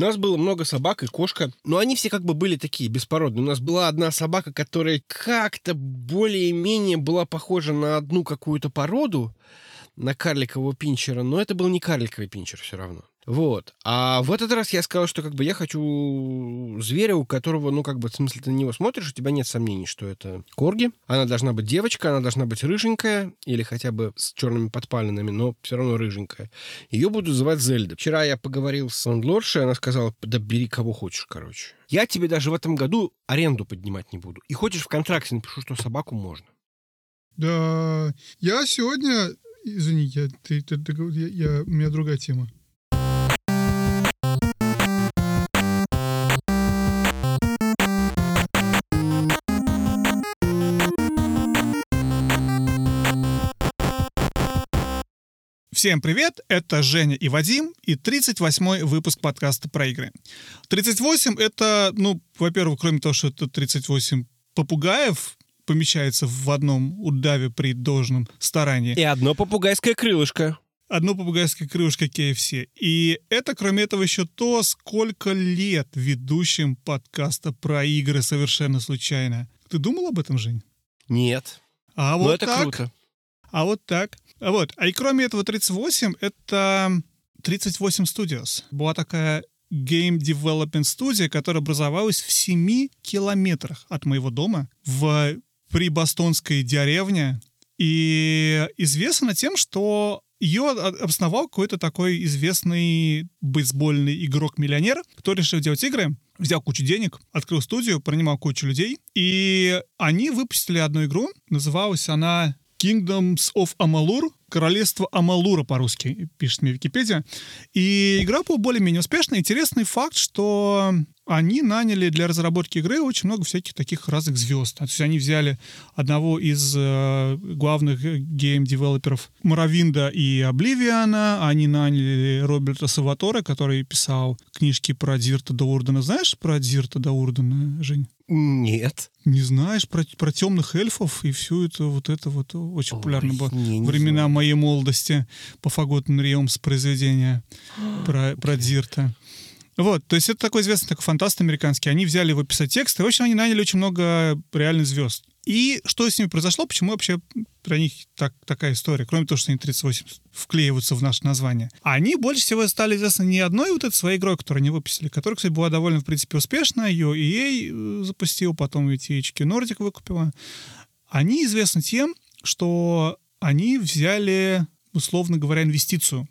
У нас было много собак и кошка, но они все как бы были такие беспородные. У нас была одна собака, которая как-то более-менее была похожа на одну какую-то породу, на карликового пинчера, но это был не карликовый пинчер все равно. Вот. А в этот раз я сказал, что как бы я хочу зверя, у которого, ну, как бы, в смысле, ты на него смотришь, у тебя нет сомнений, что это корги. Она должна быть девочка, она должна быть рыженькая, или хотя бы с черными подпалинами, но все равно рыженькая. Ее буду звать Зельда. Вчера я поговорил с лордшей, она сказала, да бери кого хочешь, короче. Я тебе даже в этом году аренду поднимать не буду. И хочешь в контракте напишу, что собаку можно. Да, я сегодня... Извини, я, ты, ты, ты, я, я, у меня другая тема. Всем привет, это Женя и Вадим, и 38-й выпуск подкаста про игры. 38 — это, ну, во-первых, кроме того, что это 38 попугаев, помещается в одном удаве при должном старании. И одно попугайское крылышко. Одно попугайское крылышко KFC. И это, кроме этого, еще то, сколько лет ведущим подкаста про игры совершенно случайно. Ты думал об этом, Жень? Нет. А Но вот это так. круто. А вот так. Вот. А и кроме этого 38, это 38 Studios. Была такая Game Development студия, которая образовалась в 7 километрах от моего дома в прибостонской деревне. И известна тем, что ее обосновал какой-то такой известный бейсбольный игрок-миллионер, который решил делать игры, взял кучу денег, открыл студию, принимал кучу людей, и они выпустили одну игру, называлась она Kingdoms of Amalur, Королевство Амалура по-русски, пишет мне Википедия. И игра была более-менее успешная. Интересный факт, что они наняли для разработки игры очень много всяких таких разных звезд. То есть они взяли одного из э, главных гейм-девелоперов Morrowind а и Oblivion а, они наняли Роберта Сальваторе, который писал книжки про Дриззта До'Урдена. Знаешь про Дриззта До'Урдена, Жень? Нет. Не знаешь про, про темных эльфов и всю это вот это вот очень Ой, популярно было не, не времена знаю. моей молодости по Фаготен Риумс произведения про, про Дирта. Вот, то есть это такой известный такой фантаст американский. Они взяли его писать текст, и, в общем, они наняли очень много реальных звезд. И что с ними произошло, почему вообще про них так, такая история, кроме того, что они 38 вклеиваются в наше название. Они больше всего стали известны не одной вот этой своей игрой, которую они выпустили, которая, кстати, была довольно, в принципе, успешная. Ее EA э, запустил, потом ведь THQ Nordic выкупила. Они известны тем, что они взяли, условно говоря, инвестицию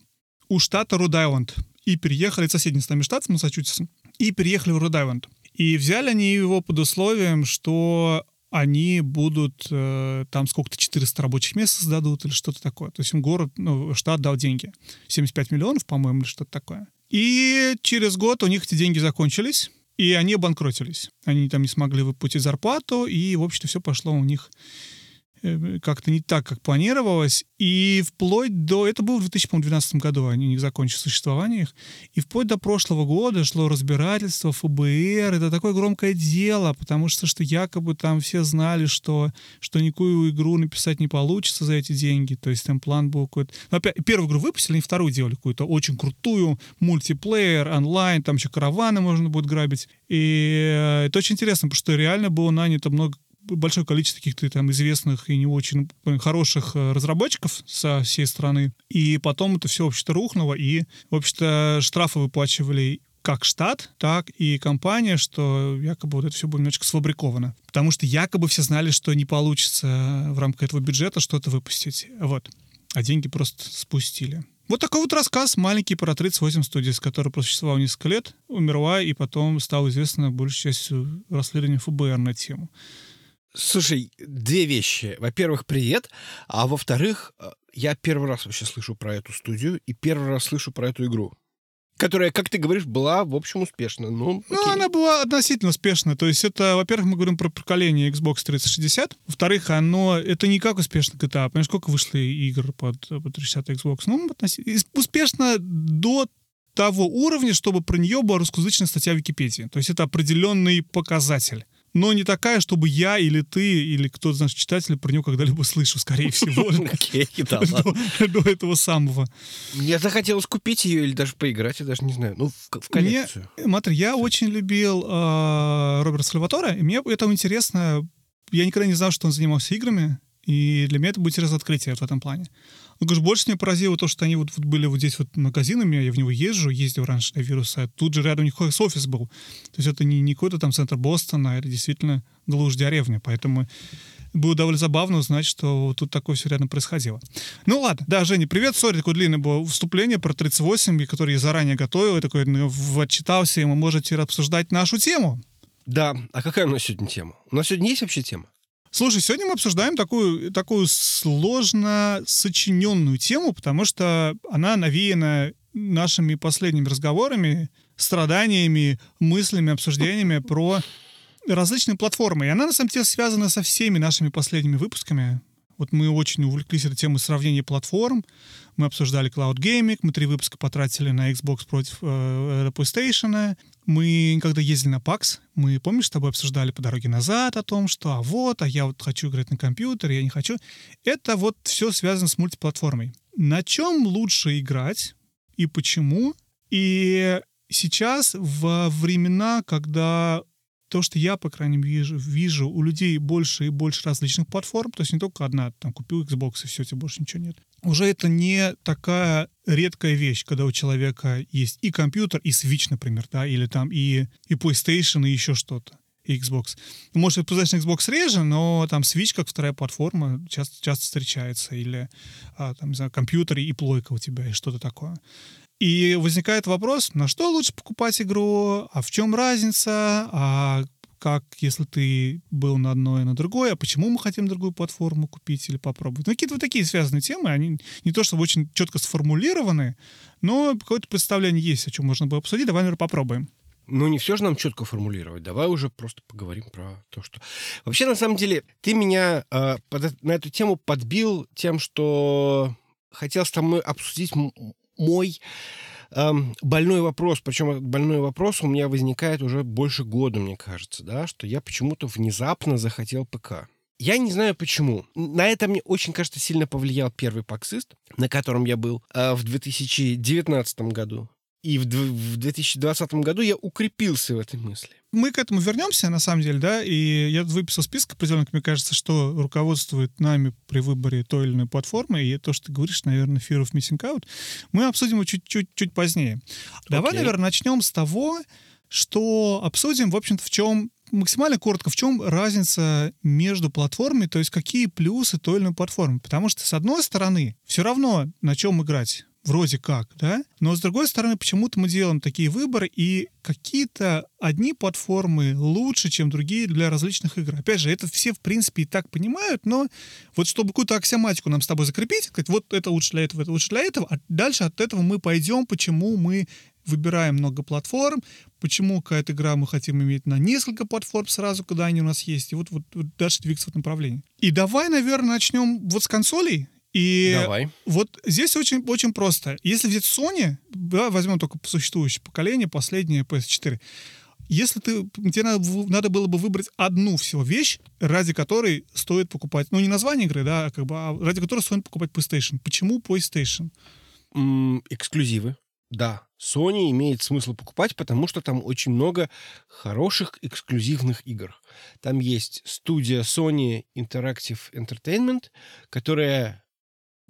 у штата Род-Айленд и переехали, это соседний с нами штат, с Массачусетсом, и переехали в Род-Айленд. И взяли они его под условием, что они будут э, там сколько-то 400 рабочих мест создадут или что-то такое. То есть им город, ну, штат дал деньги. 75 миллионов, по-моему, или что-то такое. И через год у них эти деньги закончились, и они обанкротились. Они там не смогли выплатить зарплату, и, в общем-то, все пошло у них как-то не так, как планировалось. И вплоть до... Это было в 2012 году, они не закончили существование их. И вплоть до прошлого года шло разбирательство ФБР. Это такое громкое дело, потому что, что якобы там все знали, что, что никакую игру написать не получится за эти деньги. То есть там план был какой-то... Ну, опять, первую игру выпустили, и вторую делали какую-то очень крутую, мультиплеер, онлайн, там еще караваны можно будет грабить. И э, это очень интересно, потому что реально было нанято много большое количество каких-то там известных и не очень хороших э, разработчиков со всей страны. И потом это все вообще-то рухнуло, и, в общем-то, штрафы выплачивали как штат, так и компания, что якобы вот это все было немножечко сфабриковано. Потому что якобы все знали, что не получится в рамках этого бюджета что-то выпустить. Вот. А деньги просто спустили. Вот такой вот рассказ маленький про 38 Studios, который просуществовал несколько лет, умерла и потом стала известна большей частью расследования ФБР на тему. Слушай, две вещи. Во-первых, привет. А во-вторых, э, я первый раз вообще слышу про эту студию и первый раз слышу про эту игру. Которая, как ты говоришь, была, в общем, успешна. Ну, Ну, она была относительно успешна. То есть это, во-первых, мы говорим про поколение Xbox 360. Во-вторых, оно... Это не как успешно GTA. Понимаешь, сколько вышло игр под, под 360 Xbox? Ну, относительно... успешно до того уровня, чтобы про нее была русскоязычная статья в Википедии. То есть это определенный показатель. Но не такая, чтобы я или ты, или кто-то из наших читателей про нее когда-либо слышал, скорее всего. До этого самого. Я захотелось купить ее или даже поиграть, я даже не знаю. Ну, в коллекцию. Смотри, я очень любил а, Роберта Сальватора, и мне это интересно. Я никогда не знал, что он занимался играми, и для меня это будет интересное открытие в этом плане. Ну, конечно, больше меня поразило то, что они вот, вот были вот здесь вот магазинами, я в него езжу, ездил раньше на вируса, тут же рядом у них офис был. То есть это не, не какой-то там центр Бостона, это действительно глушь деревня, поэтому было довольно забавно узнать, что тут такое все рядом происходило. Ну ладно, да, Женя, привет, сори, такое длинное было вступление про 38, которое я заранее готовил, и такой ну, отчитался, и мы можете обсуждать нашу тему. Да, а какая у нас сегодня тема? У нас сегодня есть вообще тема? Слушай, сегодня мы обсуждаем такую, такую сложно сочиненную тему, потому что она навеяна нашими последними разговорами, страданиями, мыслями, обсуждениями про различные платформы. И она, на самом деле, связана со всеми нашими последними выпусками. Вот мы очень увлеклись этой темой сравнения платформ. Мы обсуждали Cloud Gaming, мы три выпуска потратили на Xbox против э, PlayStation. Мы, когда ездили на PAX, мы, помнишь, с тобой обсуждали по дороге назад о том, что а вот, а я вот хочу играть на компьютере, я не хочу. Это вот все связано с мультиплатформой. На чем лучше играть и почему? И сейчас, во времена, когда то, что я, по крайней мере, вижу, вижу у людей больше и больше различных платформ, то есть не только одна, там, купил Xbox, и все, тебе больше ничего нет. Уже это не такая редкая вещь, когда у человека есть и компьютер, и Switch, например, да, или там и, и PlayStation, и еще что-то Xbox. Может, PlayStation Xbox реже, но там Switch как вторая платформа часто, часто встречается. Или а, там, не знаю, компьютер и плойка у тебя, и что-то такое. И возникает вопрос, на что лучше покупать игру, а в чем разница, а как, если ты был на одной и на другой, а почему мы хотим другую платформу купить или попробовать. Ну, какие-то вот такие связанные темы, они не то чтобы очень четко сформулированы, но какое-то представление есть, о чем можно было обсудить. Давай, наверное, попробуем. Ну, не все же нам четко формулировать. Давай уже просто поговорим про то, что... Вообще, на самом деле, ты меня э, под, на эту тему подбил тем, что хотел с тобой обсудить мой эм, больной вопрос, причем больной вопрос у меня возникает уже больше года, мне кажется, да, что я почему-то внезапно захотел ПК. Я не знаю почему. На это мне очень, кажется, сильно повлиял первый паксист, на котором я был э, в 2019 году. И в, в 2020 году я укрепился в этой мысли. Мы к этому вернемся, на самом деле, да, и я выписал список определенных, мне кажется, что руководствует нами при выборе той или иной платформы, и то, что ты говоришь, наверное, Fear of Missing Out, мы обсудим его чуть-чуть позднее. Okay. Давай, наверное, начнем с того, что обсудим, в общем-то, в чем максимально коротко, в чем разница между платформами, то есть какие плюсы той или иной платформы. Потому что, с одной стороны, все равно на чем играть вроде как, да? Но с другой стороны, почему-то мы делаем такие выборы, и какие-то одни платформы лучше, чем другие для различных игр. Опять же, это все, в принципе, и так понимают, но вот чтобы какую-то аксиоматику нам с тобой закрепить, сказать, вот это лучше для этого, это лучше для этого, а дальше от этого мы пойдем, почему мы выбираем много платформ, почему какая-то игра мы хотим иметь на несколько платформ сразу, когда они у нас есть, и вот, вот, вот дальше двигаться в этом направлении. И давай, наверное, начнем вот с консолей, и Давай. вот здесь очень, очень просто. Если взять Sony, да, возьмем только существующее поколение, последнее PS4. Если ты, тебе надо, надо было бы выбрать одну всего вещь, ради которой стоит покупать, ну не название игры, да, как бы, а ради которой стоит покупать PlayStation. Почему PlayStation? М-м, эксклюзивы. Да, Sony имеет смысл покупать, потому что там очень много хороших эксклюзивных игр. Там есть студия Sony Interactive Entertainment, которая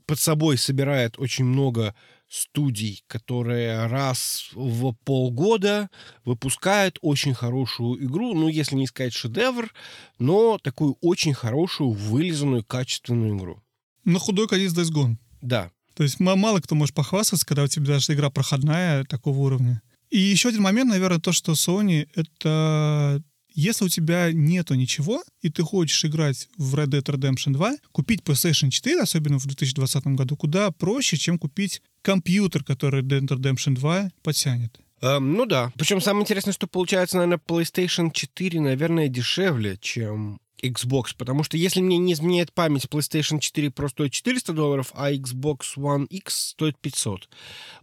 под собой собирает очень много студий, которые раз в полгода выпускают очень хорошую игру, ну, если не сказать шедевр, но такую очень хорошую, вылизанную, качественную игру. На худой конец Days Gone. Да. То есть мало кто может похвастаться, когда у тебя даже игра проходная такого уровня. И еще один момент, наверное, то, что Sony — это если у тебя нету ничего, и ты хочешь играть в Red Dead Redemption 2, купить PlayStation 4, особенно в 2020 году, куда проще, чем купить компьютер, который Red Dead Redemption 2 потянет. Эм, ну да. Причем самое интересное, что получается, наверное, PlayStation 4, наверное, дешевле, чем Xbox, потому что если мне не изменяет память, PlayStation 4 Pro стоит 400 долларов, а Xbox One X стоит 500.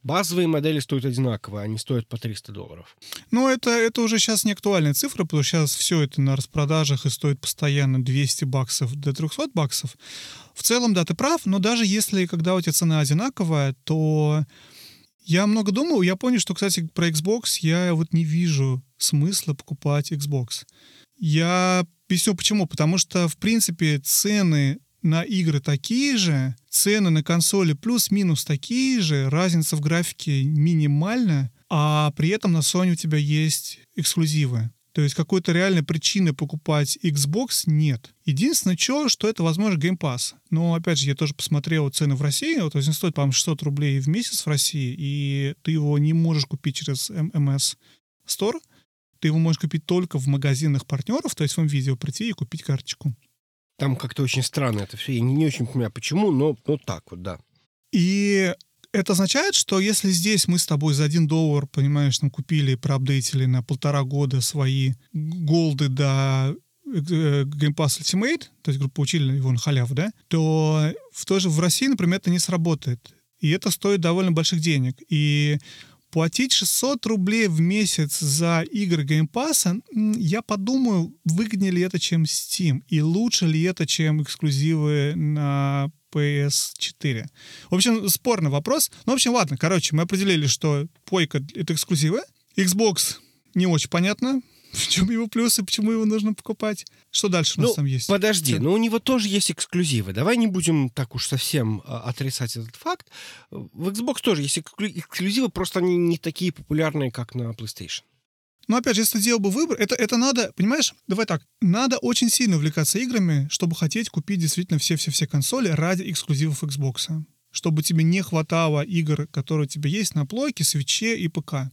Базовые модели стоят одинаково, они стоят по 300 долларов. Ну, это, это уже сейчас не актуальная цифра, потому что сейчас все это на распродажах и стоит постоянно 200 баксов до 300 баксов. В целом, да, ты прав, но даже если, когда у тебя цена одинаковая, то я много думал, я понял, что, кстати, про Xbox я вот не вижу смысла покупать Xbox. Я объясню почему. Потому что, в принципе, цены на игры такие же, цены на консоли плюс-минус такие же, разница в графике минимальна, а при этом на Sony у тебя есть эксклюзивы. То есть какой-то реальной причины покупать Xbox нет. Единственное, что, что это, возможно, Game Pass. Но, опять же, я тоже посмотрел цены в России. То есть он стоит, по-моему, 600 рублей в месяц в России, и ты его не можешь купить через MS Store ты его можешь купить только в магазинах партнеров, то есть в видео прийти и купить карточку. Там как-то очень странно это все. Я не, не очень понимаю, почему, но ну так вот, да. И это означает, что если здесь мы с тобой за один доллар, понимаешь, там купили, проапдейтили на полтора года свои голды до э, Game Pass Ultimate, то есть, грубо получили его на халяву, да, то в, тоже в России, например, это не сработает. И это стоит довольно больших денег. И платить 600 рублей в месяц за игры Game Pass, я подумаю, выгоднее ли это, чем Steam, и лучше ли это, чем эксклюзивы на PS4. В общем, спорный вопрос. Ну, в общем, ладно, короче, мы определили, что Пойка — это эксклюзивы. Xbox не очень понятно, в чем его плюсы, почему его нужно покупать? Что дальше у нас ну, там есть? Подожди, Что? ну у него тоже есть эксклюзивы. Давай не будем так уж совсем а, отрицать этот факт. В Xbox тоже есть эксклюзивы, просто они не такие популярные, как на PlayStation. Но опять же, если делал бы выбор, это, это надо, понимаешь, давай так, надо очень сильно увлекаться играми, чтобы хотеть купить действительно все-все-все консоли ради эксклюзивов Xbox. Чтобы тебе не хватало игр, которые у тебя есть на плойке, свече и ПК.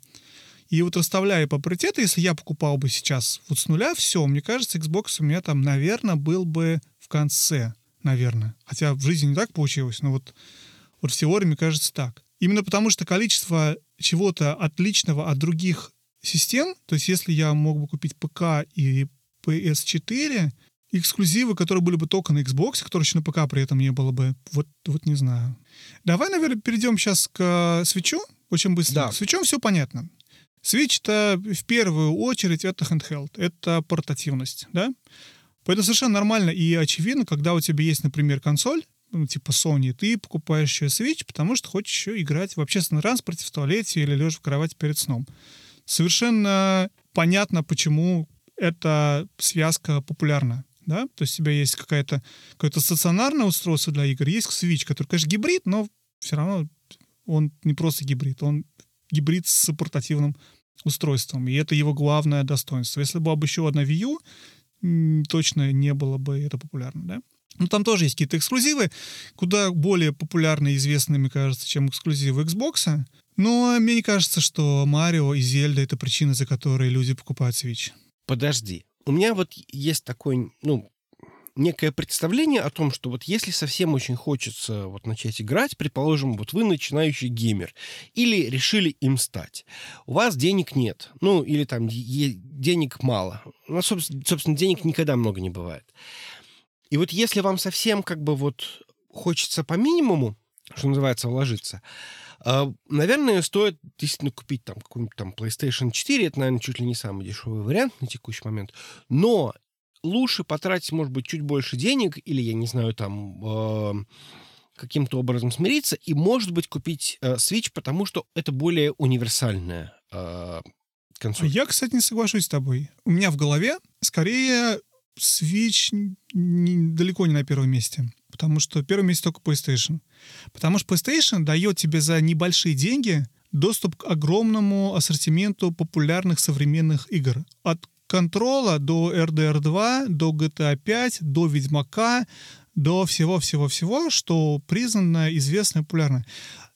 И вот расставляя по приоритету, если я покупал бы сейчас вот с нуля все, мне кажется, Xbox у меня там, наверное, был бы в конце, наверное. Хотя в жизни не так получилось, но вот, вот в теории, мне кажется, так. Именно потому что количество чего-то отличного от других систем, то есть если я мог бы купить ПК и PS4, эксклюзивы, которые были бы только на Xbox, которые еще на ПК при этом не было бы, вот, вот не знаю. Давай, наверное, перейдем сейчас к свечу, очень быстро. Да. С свечом все понятно. Switch это в первую очередь это handheld, это портативность, да? Поэтому совершенно нормально и очевидно, когда у тебя есть, например, консоль, ну, типа Sony, ты покупаешь еще Switch, потому что хочешь еще играть в общественном транспорте, в туалете или лежа в кровати перед сном. Совершенно понятно, почему эта связка популярна. Да? То есть у тебя есть какая-то, какое-то стационарное устройство для игр, есть Switch, который, конечно, гибрид, но все равно он не просто гибрид, он гибрид с портативным устройством. И это его главное достоинство. Если была бы еще одна Wii U, точно не было бы это популярно, да? Ну, там тоже есть какие-то эксклюзивы, куда более популярные и известные, мне кажется, чем эксклюзивы Xbox. Но мне не кажется, что Марио и Зельда — это причина, за которой люди покупают Switch. Подожди. У меня вот есть такой, ну, некое представление о том, что вот если совсем очень хочется вот начать играть, предположим, вот вы начинающий геймер, или решили им стать, у вас денег нет, ну, или там денег мало. Ну, собственно, денег никогда много не бывает. И вот если вам совсем как бы вот хочется по минимуму, что называется, вложиться, а, наверное, стоит действительно купить там какой-нибудь там PlayStation 4. Это, наверное, чуть ли не самый дешевый вариант на текущий момент. Но лучше потратить, может быть, чуть больше денег или, я не знаю, там э, каким-то образом смириться и, может быть, купить э, Switch, потому что это более универсальная э, консоль. Я, кстати, не соглашусь с тобой. У меня в голове скорее Switch не, далеко не на первом месте. Потому что первое месте только PlayStation. Потому что PlayStation дает тебе за небольшие деньги доступ к огромному ассортименту популярных современных игр. От Контрола до RDR 2, до GTA 5, до Ведьмака, до всего-всего-всего, что признано, известно и популярно.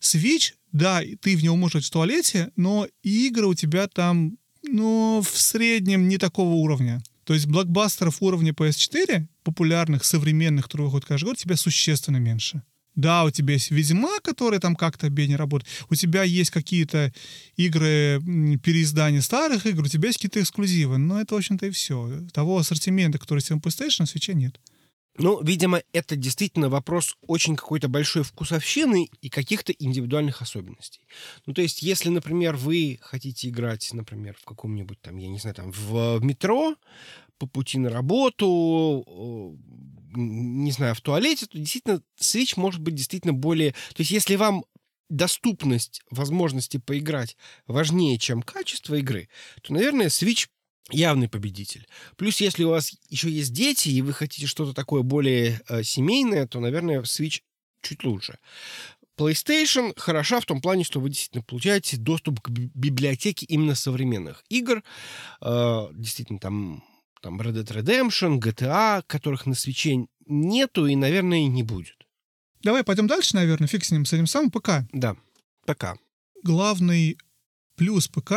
Switch, да, ты в него можешь в туалете, но игры у тебя там, ну, в среднем не такого уровня. То есть блокбастеров уровня PS4, популярных, современных, которые выходят каждый год, тебя существенно меньше. Да, у тебя есть Ведьма, который там как-то не работает. У тебя есть какие-то игры, переиздания старых игр, у тебя есть какие-то эксклюзивы. Но это, в общем-то, и все. Того ассортимента, который есть в PlayStation, на свече нет. Ну, видимо, это действительно вопрос очень какой-то большой вкусовщины и каких-то индивидуальных особенностей. Ну, то есть, если, например, вы хотите играть, например, в каком-нибудь там, я не знаю, там, в, метро, по пути на работу, не знаю, в туалете, то действительно Switch может быть действительно более... То есть, если вам доступность возможности поиграть важнее, чем качество игры, то, наверное, Switch явный победитель. Плюс, если у вас еще есть дети, и вы хотите что-то такое более э, семейное, то, наверное, Switch чуть лучше. PlayStation хороша в том плане, что вы действительно получаете доступ к библиотеке именно современных игр. Э, действительно, там, там Red Dead Redemption, GTA, которых на Switch нету и, наверное, не будет. Давай пойдем дальше, наверное, фиг с ним, с этим самым ПК. Да, ПК. Главный плюс ПК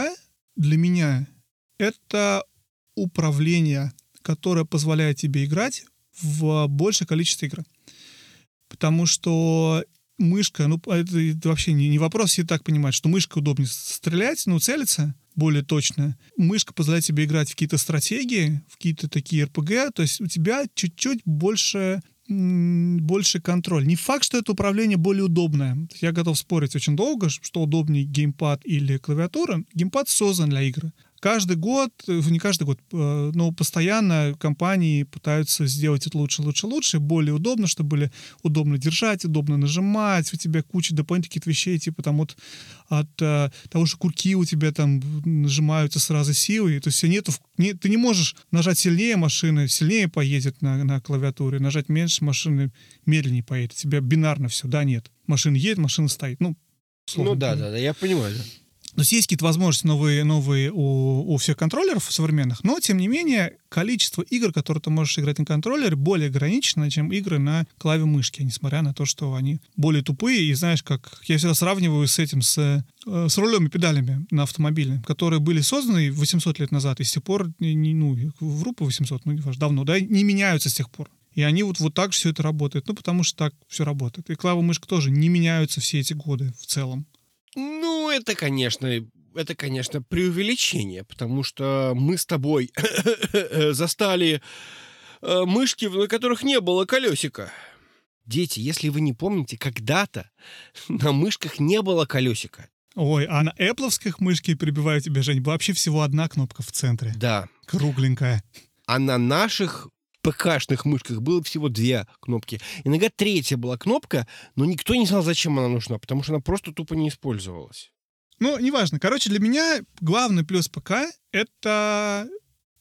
для меня это управление, которое позволяет тебе играть в большее количество игр. Потому что мышка, ну, это, это вообще не, не вопрос, все так понимают, что мышка удобнее стрелять, ну, целиться более точно. Мышка позволяет тебе играть в какие-то стратегии, в какие-то такие РПГ, то есть у тебя чуть-чуть больше больше контроль. Не факт, что это управление более удобное. Я готов спорить очень долго, что удобнее геймпад или клавиатура. Геймпад создан для игры каждый год, э, не каждый год, э, но постоянно компании пытаются сделать это лучше, лучше, лучше, более удобно, чтобы были удобно держать, удобно нажимать, у тебя куча дополнительных каких-то вещей, типа там вот от э, того, что курки у тебя там нажимаются сразу силой, то есть нету, не, ты не можешь нажать сильнее машины, сильнее поедет на, на клавиатуре, нажать меньше машины медленнее поедет, у тебя бинарно все, да, нет. Машина едет, машина стоит, ну, ну да, да, да, я понимаю, да. То есть есть какие-то возможности новые, новые у, у всех контроллеров современных, но, тем не менее, количество игр, которые ты можешь играть на контроллере, более ограничено, чем игры на клаве мышки, несмотря на то, что они более тупые. И знаешь, как я всегда сравниваю с этим, с, э, с рулем и педалями на автомобиле, которые были созданы 800 лет назад, и с тех пор, ну, в группы 800, ну, не давно, да, не меняются с тех пор. И они вот, вот так все это работает. Ну, потому что так все работает. И клава мышка тоже не меняются все эти годы в целом. Ну, это, конечно, это, конечно, преувеличение, потому что мы с тобой застали э, мышки, на которых не было колесика. Дети, если вы не помните, когда-то на мышках не было колесика. Ой, а на эпловских мышке, перебиваю тебя, Жень, вообще всего одна кнопка в центре. Да. Кругленькая. А на наших ПК-шных мышках было всего две кнопки. Иногда третья была кнопка, но никто не знал, зачем она нужна, потому что она просто тупо не использовалась. Ну, неважно. Короче, для меня главный плюс ПК — это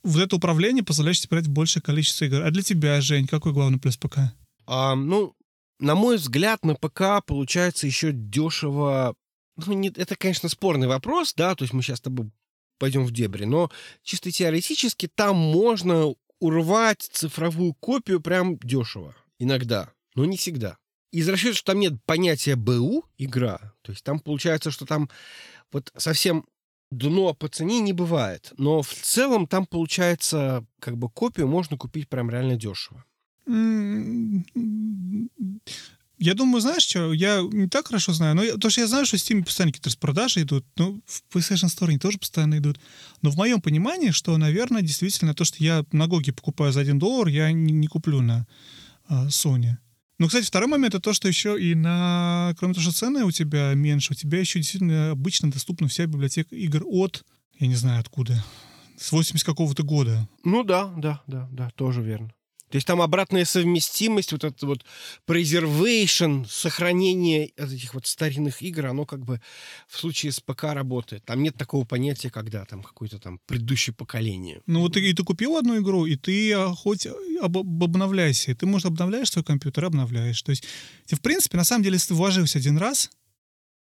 вот это управление, позволяющее играть большее количество игр. А для тебя, Жень, какой главный плюс ПК? А, ну, на мой взгляд, на ПК получается еще дешево. Ну, не, это, конечно, спорный вопрос, да, то есть мы сейчас с тобой пойдем в дебри, но чисто теоретически там можно урвать цифровую копию прям дешево. Иногда, но не всегда. Из расчета, что там нет понятия БУ игра, то есть там получается, что там вот совсем дно по цене не бывает. Но в целом там получается, как бы копию можно купить прям реально дешево. Я думаю, знаешь что, я не так хорошо знаю, но то, что я знаю, что в Steam постоянно какие-то распродажи идут, ну, в PlayStation Store они тоже постоянно идут. Но в моем понимании, что, наверное, действительно то, что я на Гоге покупаю за 1 доллар, я не, не куплю на а, Sony. Ну, кстати, второй момент это то, что еще и на, кроме того, что цены у тебя меньше, у тебя еще действительно обычно доступна вся библиотека игр от, я не знаю откуда, с 80 какого-то года. Ну да, да, да, да, тоже верно. То есть там обратная совместимость, вот этот вот preservation, сохранение этих вот старинных игр, оно как бы в случае с ПК работает. Там нет такого понятия, когда там какое-то там предыдущее поколение. Ну вот и ты купил одну игру, и ты а, хоть об, обновляйся. Ты, может, обновляешь свой компьютер, обновляешь. То есть, в принципе, на самом деле, если ты вложился один раз,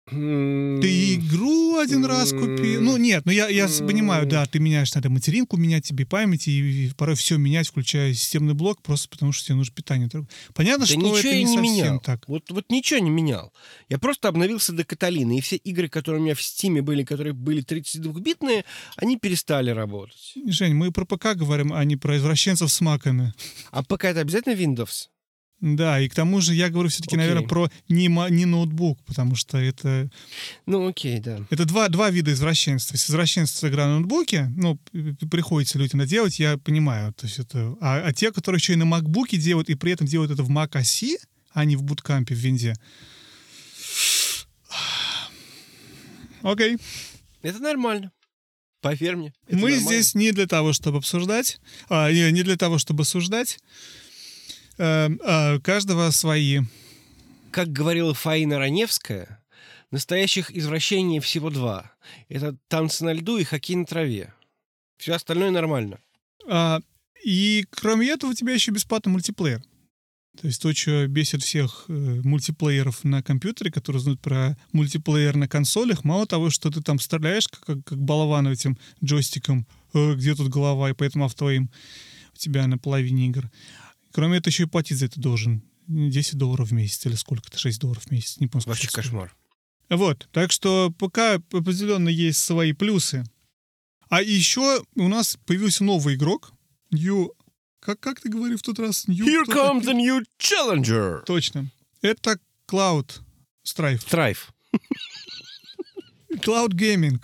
ты игру один раз купил. Ну, нет, ну я, я понимаю, да, ты меняешь, надо материнку менять, тебе память, и, и порой все менять, включая системный блок, просто потому что тебе нужно питание. Понятно, да что ничего это я не, не совсем менял. так. Вот, вот ничего не менял. Я просто обновился до Каталины, и все игры, которые у меня в Стиме были, которые были 32-битные, они перестали работать. Жень, мы про ПК говорим, а не про извращенцев с маками. А ПК это обязательно Windows? Да, и к тому же я говорю все-таки, Окей. наверное, про не, не ноутбук, потому что это, Ну, окей, да. это два, два вида извращенства. Если извращенство игра на ноутбуке, ну, приходится людям это делать, я понимаю. То есть это, а, а те, которые еще и на макбуке делают, и при этом делают это в Mac OS, а не в буткампе в винде. Окей. Это нормально. Поверь мне. Мы нормально. здесь не для того, чтобы обсуждать, а, не, не для того, чтобы осуждать. Э, а, каждого свои. Как говорила Фаина Раневская, настоящих извращений всего два. Это танцы на льду и хоккей на траве. Все остальное нормально. А, и кроме этого у тебя еще бесплатный мультиплеер. То есть то, что бесит всех э, мультиплееров на компьютере, которые знают про мультиплеер на консолях, мало того, что ты там стреляешь, как, как, как болван этим джойстиком, «Э, где тут голова, и поэтому автоим у тебя на половине игр. Кроме этого, еще и платить за это должен. 10 долларов в месяц или сколько-то, 6 долларов в месяц. Не помню, Вообще стоит. кошмар. Вот, так что пока определенно есть свои плюсы. А еще у нас появился новый игрок. New... Как, как ты говорил в тот раз? New... Here comes the new challenger. Точно. Это Cloud Strife. Страйф. Cloud Gaming.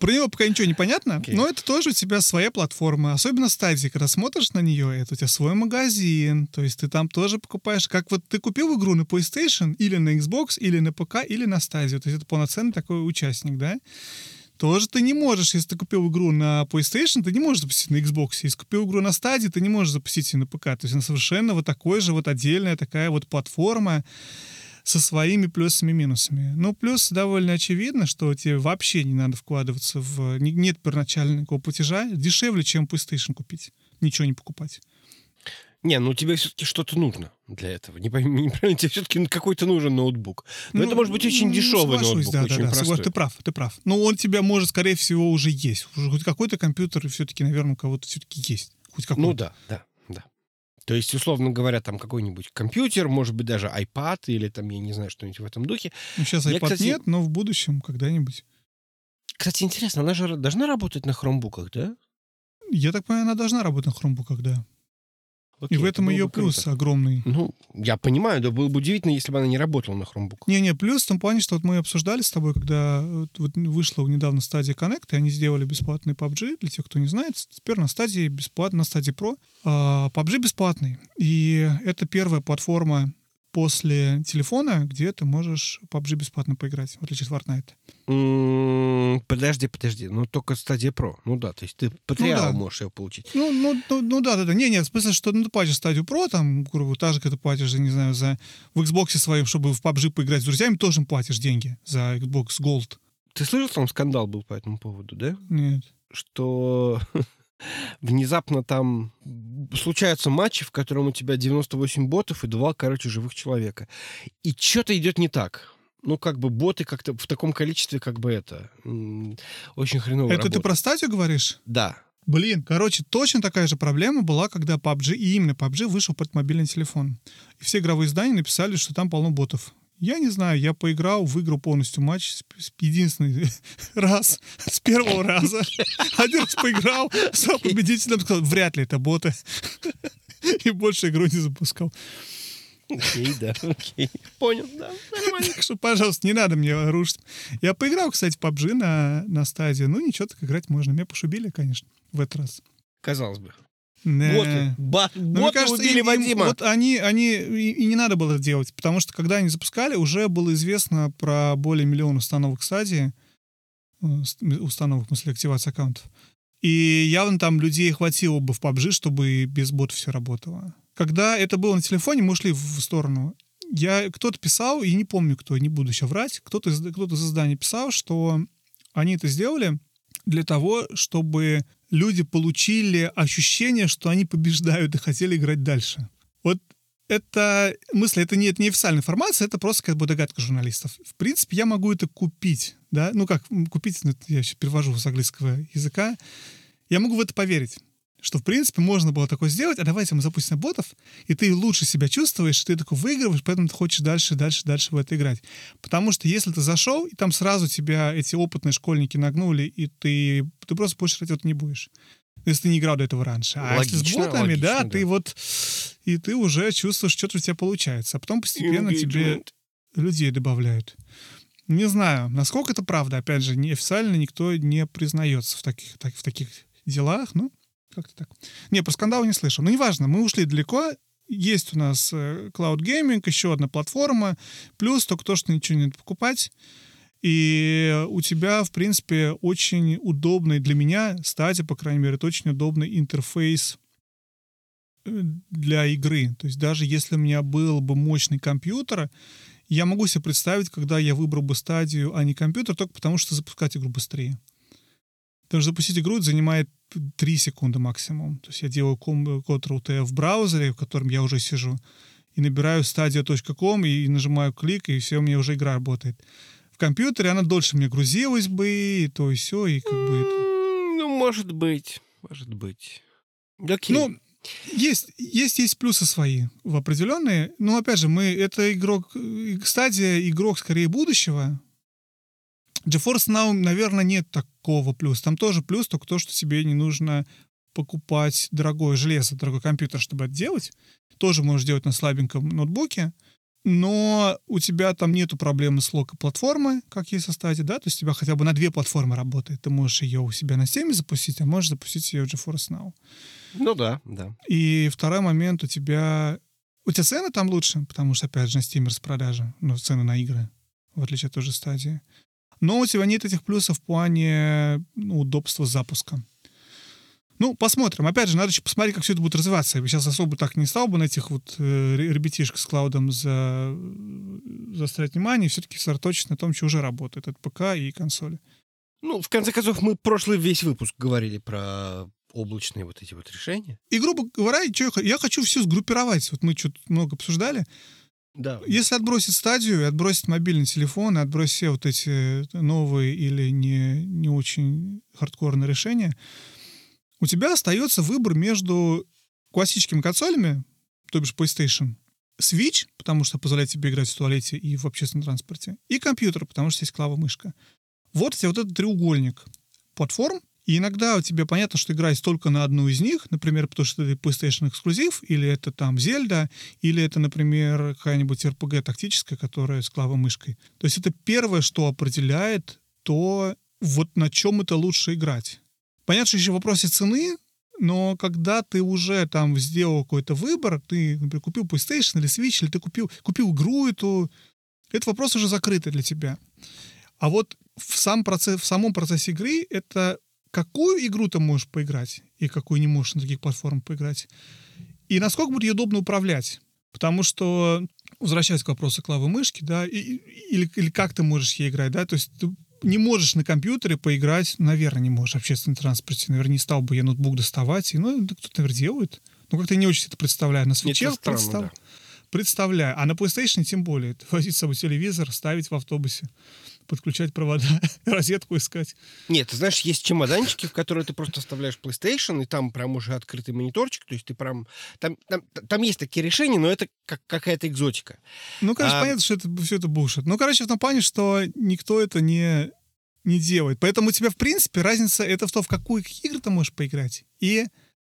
Про него пока ничего не понятно, Окей. но это тоже у тебя своя платформа. Особенно стадия, когда смотришь на нее, это у тебя свой магазин. То есть ты там тоже покупаешь, как вот ты купил игру на PlayStation или на Xbox, или на ПК, или на стадию. То есть это полноценный такой участник, да? Тоже ты не можешь, если ты купил игру на PlayStation, ты не можешь запустить на Xbox. Если купил игру на стадии, ты не можешь запустить ее на ПК. То есть она совершенно вот такой же, вот отдельная такая вот платформа со своими плюсами и минусами. Ну, плюс довольно очевидно, что тебе вообще не надо вкладываться в... не- Нет первоначального платежа. Дешевле, чем PlayStation купить. Ничего не покупать. Не, ну тебе все-таки что-то нужно для этого. Не пойми, неправильно, тебе все-таки какой-то нужен ноутбук. Но это может быть очень ну, дешевый ноутбук, да, очень да, да, простой. согласен, ты прав, ты прав. Но он тебя может, скорее всего, уже есть. Уже хоть какой-то компьютер все-таки, наверное, у кого-то все-таки есть. Хоть какой-то. Ну да, да. То есть, условно говоря, там какой-нибудь компьютер, может быть, даже iPad или там, я не знаю, что-нибудь в этом духе. Ну, сейчас Я, iPad кстати- нет, но в будущем когда-нибудь. Кстати, интересно, она же должна работать на хромбуках, да? Я так понимаю, она должна работать на хромбуках, да. И Окей, в это этом ее бы круто. плюс огромный. Ну, я понимаю, да было бы удивительно, если бы она не работала на хромбуках. Не-не, плюс в том плане, что вот мы обсуждали с тобой, когда вот, вышла недавно стадия Connect, и они сделали бесплатный PUBG, для тех, кто не знает, теперь на стадии бесплатно, на стадии Pro. а, PUBG бесплатный. И это первая платформа после телефона, где ты можешь PUBG бесплатно поиграть, в отличие от Fortnite. М, Подожди, подожди, ну только стадия Pro. Ну да, то есть ты по Ну да. можешь ее получить. Ну, ну, ну, ну да, да, да. Не, нет, в смысле, что ну, ты платишь стадию Pro, там, грубо, та же, когда ты платишь, не знаю, за в Xbox своем, чтобы в PUBG поиграть с друзьями, тоже платишь деньги за Xbox Gold. Ты слышал, там скандал был по этому поводу, да? Нет. Что внезапно там случаются матчи, в котором у тебя 98 ботов и два, короче, живых человека. И что-то идет не так. Ну, как бы боты как-то в таком количестве, как бы это, очень хреново Это ты работают. про стадию говоришь? Да. Блин, короче, точно такая же проблема была, когда PUBG, и именно PUBG вышел под мобильный телефон. И все игровые издания написали, что там полно ботов. Я не знаю, я поиграл, выиграл полностью матч с- с- единственный раз, с первого раза. Один раз поиграл, стал победителем, сказал, вряд ли это боты. И больше игру не запускал. Окей, да, окей. Понял, да, нормально. Так что, пожалуйста, не надо мне рушить. Я поиграл, кстати, в PUBG на, на стадии. Ну, ничего, так играть можно. Меня пошубили, конечно, в этот раз. Казалось бы. Не. Боты. Ба- Но мне боты кажется, убили им- Вадима. вот они, они и, и не надо было это делать, потому что когда они запускали, уже было известно про более миллиона установок стадии, э, установок, в смысле, активации аккаунтов. И явно там людей хватило бы в PUBG, чтобы и без ботов все работало. Когда это было на телефоне, мы ушли в сторону. Я, кто-то писал, и не помню кто, не буду еще врать, кто-то кто-то из издания писал, что они это сделали для того, чтобы люди получили ощущение, что они побеждают и хотели играть дальше. Вот это мысль, это не, это не официальная информация, это просто как бы догадка журналистов. В принципе, я могу это купить, да, ну как купить, ну, я сейчас перевожу с английского языка, я могу в это поверить, что в принципе можно было такое сделать, а давайте мы запустим ботов, и ты лучше себя чувствуешь, ты такой выигрываешь, поэтому ты хочешь дальше, дальше, дальше в это играть. Потому что если ты зашел, и там сразу тебя эти опытные школьники нагнули, и ты, ты просто больше это не будешь. Если ты не играл до этого раньше. А если с Логично, ботами, да, логично, ты да. вот и ты уже чувствуешь, что-то у тебя получается. А потом постепенно тебе людей добавляют. Не знаю, насколько это правда. Опять же, неофициально никто не признается в таких, так, в таких делах. Ну, как-то так. Не, про скандал не слышал. Но неважно, мы ушли далеко. Есть у нас э, Cloud Gaming, еще одна платформа. Плюс только то, что ничего не надо покупать. И у тебя, в принципе, очень удобный для меня, кстати, по крайней мере, это очень удобный интерфейс э, для игры. То есть даже если у меня был бы мощный компьютер, я могу себе представить, когда я выбрал бы стадию, а не компьютер, только потому что запускать игру быстрее. Потому что запустить игру занимает 3 секунды максимум. То есть я делаю Ctrl-T в браузере, в котором я уже сижу, и набираю stadia.com, и нажимаю клик, и все, у меня уже игра работает компьютере, она дольше мне грузилась бы, и то и все, и как бы... Это... Ну, может быть, может быть. Окей. Ну, есть, есть, есть плюсы свои в определенные. Но опять же, мы это игрок, стадия игрок скорее будущего. GeForce Now, наверное, нет такого плюса. Там тоже плюс, только то, что тебе не нужно покупать дорогое железо, дорогой компьютер, чтобы это делать. Тоже можешь делать на слабеньком ноутбуке но у тебя там нету проблемы с локой платформы, как есть в стадии, да, то есть у тебя хотя бы на две платформы работает. Ты можешь ее у себя на Steam запустить, а можешь запустить ее в GeForce Now. Ну да, да. И второй момент, у тебя... У тебя цены там лучше, потому что, опять же, на Steam распродажа, ну, цены на игры, в отличие от той же стадии. Но у тебя нет этих плюсов в плане ну, удобства запуска. Ну, посмотрим. Опять же, надо еще посмотреть, как все это будет развиваться. Я сейчас особо так не стал бы на этих вот э, ребятишек с клаудом за, заострять внимание. Все-таки сосредоточиться на том, что уже работает. Это ПК и консоли. Ну, в конце концов, мы прошлый весь выпуск говорили про облачные вот эти вот решения. И, грубо говоря, я хочу все сгруппировать. Вот мы что-то много обсуждали. Да. Если отбросить стадию, отбросить мобильный телефон, отбросить все вот эти новые или не, не очень хардкорные решения, у тебя остается выбор между классическими консолями, то бишь PlayStation, Switch, потому что позволяет тебе играть в туалете и в общественном транспорте, и компьютер, потому что есть клава-мышка. Вот у тебя вот этот треугольник платформ, и иногда у тебя понятно, что игра есть только на одну из них, например, потому что это PlayStation эксклюзив, или это там Зельда, или это, например, какая-нибудь RPG тактическая, которая с клавомышкой. То есть это первое, что определяет то, вот на чем это лучше играть. Понятно, что еще в вопросе цены, но когда ты уже там сделал какой-то выбор, ты, например, купил PlayStation или Switch, или ты купил, купил игру эту, этот вопрос уже закрытый для тебя. А вот в, сам процесс, в самом процессе игры это какую игру ты можешь поиграть и какую не можешь на таких платформах поиграть. И насколько будет ее удобно управлять. Потому что, возвращаясь к вопросу клавы мышки, да, и, или, или как ты можешь ей играть, да, то есть ты не можешь на компьютере поиграть, наверное, не можешь в общественном транспорте. Наверное, не стал бы я ноутбук доставать. И, ну, кто-то, наверное, делает. Ну, как-то не очень это представляю. На свече представ... да. представляю. А на PlayStation тем более. Возить с собой телевизор, ставить в автобусе подключать провода, розетку искать. Нет, ты знаешь, есть чемоданчики, в которые ты просто вставляешь PlayStation, и там прям уже открытый мониторчик, то есть ты прям... Там, там, там есть такие решения, но это как какая-то экзотика. Ну, конечно, а... понятно, что это, все это бушит. Ну, короче, в том плане, что никто это не, не делает. Поэтому у тебя, в принципе, разница это в том, в какую игры ты можешь поиграть, и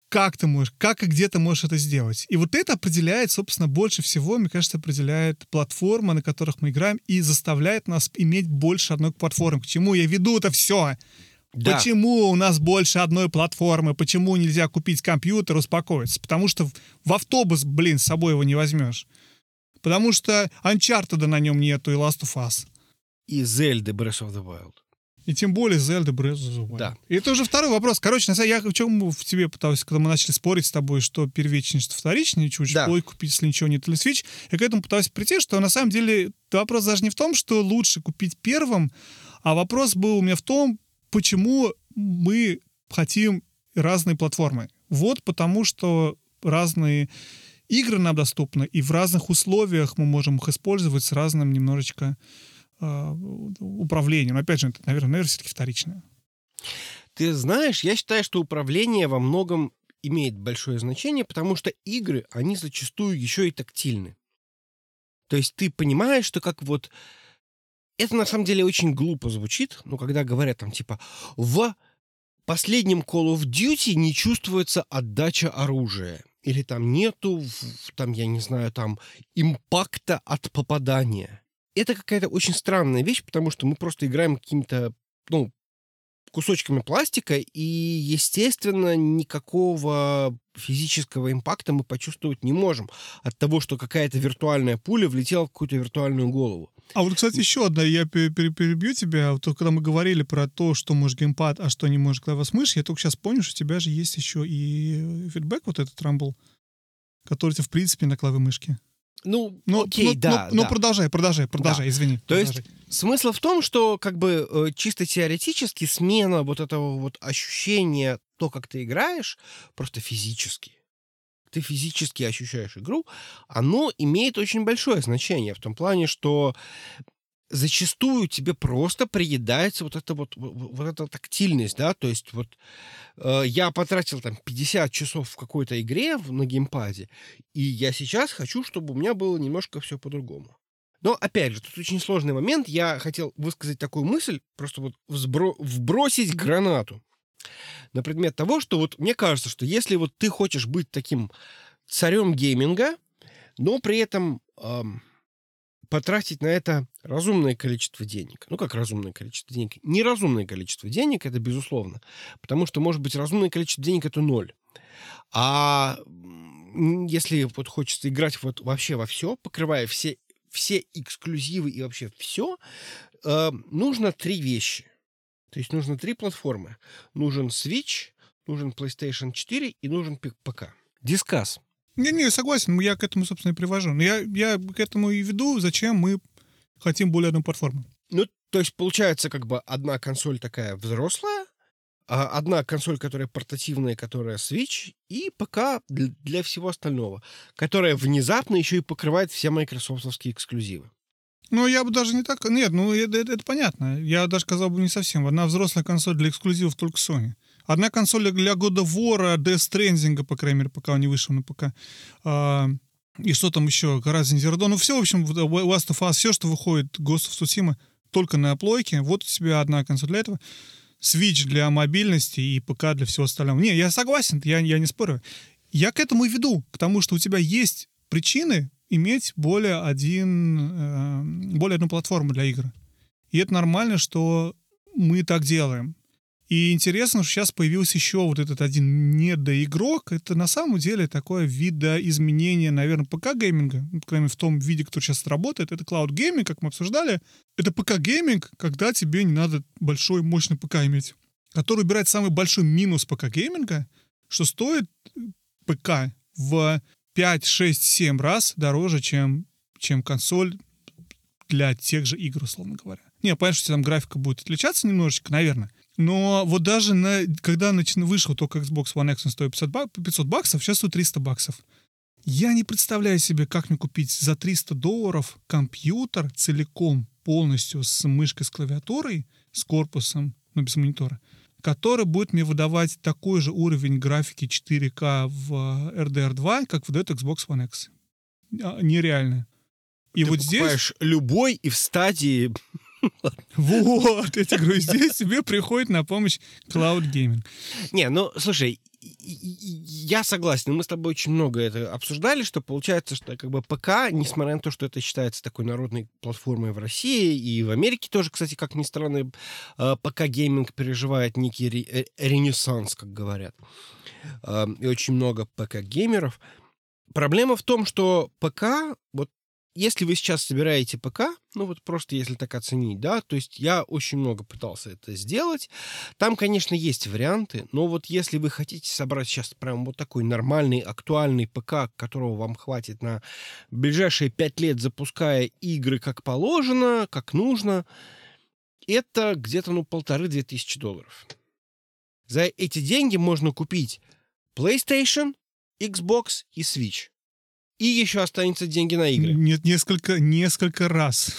как ты можешь, как и где ты можешь это сделать. И вот это определяет, собственно, больше всего, мне кажется, определяет платформа, на которых мы играем, и заставляет нас иметь больше одной платформы. К чему я веду это все? Да. Почему у нас больше одной платформы? Почему нельзя купить компьютер, успокоиться? Потому что в автобус, блин, с собой его не возьмешь. Потому что Uncharted на нем нету и Last of Us. И Zelda Breath of the Wild. И тем более Zelda Breath of the Wild. Да. И это уже второй вопрос. Короче, на самом деле, я в чем в тебе пытался, когда мы начали спорить с тобой, что первичнее, что вторичнее, чуть да. ой, купить, если ничего нет, или Switch, я к этому пытался прийти, что на самом деле вопрос даже не в том, что лучше купить первым, а вопрос был у меня в том, почему мы хотим разные платформы. Вот потому, что разные игры нам доступны, и в разных условиях мы можем их использовать с разным немножечко э, управлением. Но опять же, это, наверное, наверное, все-таки вторичное. Ты знаешь, я считаю, что управление во многом имеет большое значение, потому что игры, они зачастую еще и тактильны. То есть ты понимаешь, что как вот... Это на самом деле очень глупо звучит, но когда говорят там типа в последнем Call of Duty не чувствуется отдача оружия. или там нету, там, я не знаю, там импакта от попадания. Это какая-то очень странная вещь, потому что мы просто играем какими-то, ну, кусочками пластика, и, естественно, никакого физического импакта мы почувствовать не можем от того, что какая-то виртуальная пуля влетела в какую-то виртуальную голову. А вот, кстати, еще одна, я перебью тебя. Вот когда мы говорили про то, что может геймпад, а что не может клавос мышь, я только сейчас понял, что у тебя же есть еще и фидбэк вот этот Rumble, который тебе, в принципе, на клаве мышки. Ну, ну окей, ну, да. Ну, ну да. продолжай, продолжай, продолжай, да. извини. То продолжай. есть смысл в том, что как бы э, чисто теоретически смена вот этого вот ощущения, то, как ты играешь, просто физически, ты физически ощущаешь игру, оно имеет очень большое значение в том плане, что зачастую тебе просто приедается вот эта вот, вот эта тактильность, да, то есть вот э, я потратил там 50 часов в какой-то игре на геймпаде, и я сейчас хочу, чтобы у меня было немножко все по-другому. Но, опять же, тут очень сложный момент. Я хотел высказать такую мысль, просто вот взбро- вбросить гранату на предмет того, что вот мне кажется, что если вот ты хочешь быть таким царем гейминга, но при этом эм, потратить на это разумное количество денег. Ну, как разумное количество денег? Неразумное количество денег, это безусловно. Потому что, может быть, разумное количество денег — это ноль. А если вот хочется играть вот вообще во все, покрывая все, все эксклюзивы и вообще все, э, нужно три вещи. То есть нужно три платформы. Нужен Switch, нужен PlayStation 4 и нужен ПК. Дискас. Не-не, согласен, я к этому, собственно, и привожу. Но я, я к этому и веду, зачем мы хотим более одну платформу. Ну, то есть, получается, как бы одна консоль такая взрослая, а одна консоль, которая портативная, которая Switch, и ПК для всего остального, которая внезапно еще и покрывает все майкрософтовские эксклюзивы. Ну, я бы даже не так... Нет, ну, это, это, это понятно. Я даже сказал бы не совсем. Одна взрослая консоль для эксклюзивов только Sony. Одна консоль для года вора, Death Stranding, по крайней мере, пока он не вышел на ПК. А, и что там еще? Horizon Zero Dawn. Ну, все, в общем, Last of Us, все, что выходит Ghost of Tsushima, только на плойке. Вот у тебя одна консоль для этого. Switch для мобильности и ПК для всего остального. Не, я согласен, я, я не спорю. Я к этому и веду, к тому, что у тебя есть причины иметь более, один, э, более одну платформу для игр. И это нормально, что мы так делаем. И интересно, что сейчас появился еще вот этот один недоигрок. Это на самом деле такое видоизменение, наверное, ПК-гейминга, кроме в том виде, который сейчас работает. Это cloud gaming, как мы обсуждали. Это ПК-гейминг, когда тебе не надо большой, мощный ПК иметь. Который убирает самый большой минус ПК-гейминга, что стоит ПК в 5, 6, 7 раз дороже, чем, чем консоль для тех же игр, условно говоря. Не, понятно, что там графика будет отличаться немножечко, наверное. Но вот даже на, когда начин, вышел только Xbox One X, он стоит 500, бак, 500 баксов, сейчас стоит 300 баксов. Я не представляю себе, как мне купить за 300 долларов компьютер целиком, полностью с мышкой, с клавиатурой, с корпусом, но без монитора, который будет мне выдавать такой же уровень графики 4К в RDR2, как выдает Xbox One X. А, нереально. И Ты вот здесь... любой и в Stadia вот, тебе говорю, здесь тебе приходит на помощь Cloud Gaming. Не, ну, слушай, я согласен, мы с тобой очень много это обсуждали, что получается, что как бы ПК, несмотря на то, что это считается такой народной платформой в России и в Америке тоже, кстати, как ни странно, э, ПК-гейминг переживает некий ре- ренессанс, как говорят. Э, и очень много ПК-геймеров. Проблема в том, что ПК, вот если вы сейчас собираете ПК, ну вот просто если так оценить, да, то есть я очень много пытался это сделать. Там, конечно, есть варианты, но вот если вы хотите собрать сейчас прям вот такой нормальный, актуальный ПК, которого вам хватит на ближайшие пять лет, запуская игры как положено, как нужно, это где-то, ну, полторы-две тысячи долларов. За эти деньги можно купить PlayStation, Xbox и Switch и еще останется деньги на игры. Нет, несколько, несколько раз.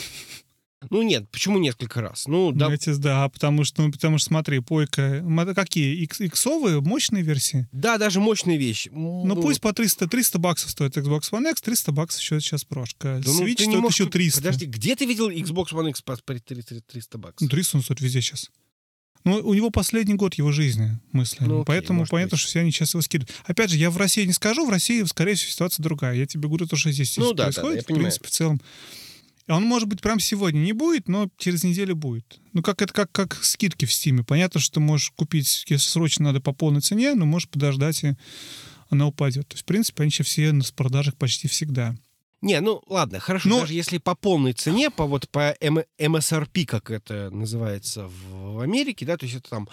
Ну нет, почему несколько раз? Ну да. Знаете, да, потому что, ну, потому что смотри, пойка, какие X, иксовые, мощные версии? Да, даже мощные вещи. Ну, ну пусть по 300, 300 баксов стоит Xbox One X, 300 баксов еще сейчас прошка. Да, ну, Switch стоит можешь... еще 300. Подожди, где ты видел Xbox One X по 300 баксов? Ну 300 он стоит везде сейчас. Ну, у него последний год его жизни, мысли. Ну, окей, Поэтому понятно, быть. что все они сейчас его скидывают. Опять же, я в России не скажу, в России, скорее всего, ситуация другая. Я тебе говорю то, что здесь Ну да, да, происходит. я в понимаю. принципе, в целом. Он, может быть, прям сегодня не будет, но через неделю будет. Ну, как это как, как скидки в Стиме. Понятно, что ты можешь купить, если срочно надо по полной цене, но можешь подождать, и она упадет. То есть, в принципе, они сейчас все на продажах почти всегда. Не, ну ладно, хорошо, Но- даже если по полной цене, по вот по MSRP, как это называется в, Америке, да, то есть это там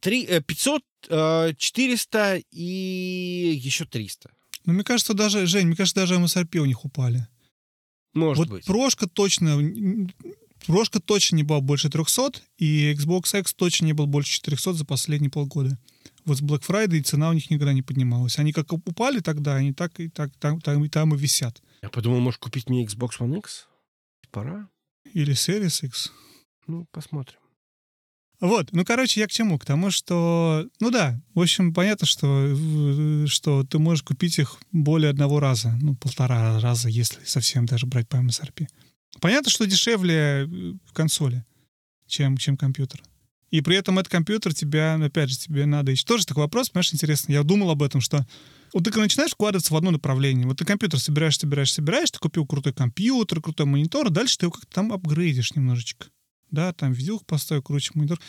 три- э, 500, э, 400 и еще 300. Но мне кажется, даже, Жень, мне кажется, даже MSRP у них упали. Может вот быть. прошка точно... Прошка точно не была больше 300, и Xbox X точно не был больше 400 за последние полгода. Вот с Black Friday цена у них никогда не поднималась. Они как упали тогда, они так и так там, там, и там и висят. Я подумал, может купить мне Xbox One X? Пора. Или Series X. Ну, посмотрим. Вот, ну, короче, я к чему? К тому, что, ну да, в общем, понятно, что, э, что ты можешь купить их более одного раза, ну, полтора раза, если совсем даже брать по MSRP. Понятно, что дешевле э, в консоли, чем, чем компьютер. И при этом этот компьютер тебя, опять же, тебе надо еще... Тоже такой вопрос, понимаешь, интересно. Я думал об этом, что вот ты начинаешь вкладываться в одно направление. Вот ты компьютер собираешь, собираешь, собираешь, ты купил крутой компьютер, крутой монитор, а дальше ты его как-то там апгрейдишь немножечко. Да, там видео поставил, круче монитор.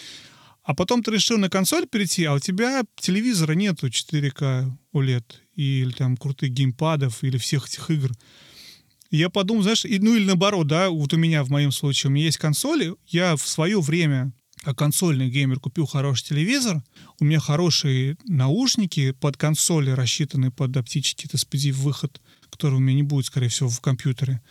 А потом ты решил на консоль перейти, а у тебя телевизора нету 4К OLED или там крутых геймпадов или всех этих игр. Я подумал, знаешь, и- ну или наоборот, да, вот у меня в моем случае, у меня есть консоли, я в свое время как консольный геймер купил хороший телевизор, у меня хорошие наушники под консоли, рассчитанные под оптический TSPD выход, который у меня не будет, скорее всего, в компьютере.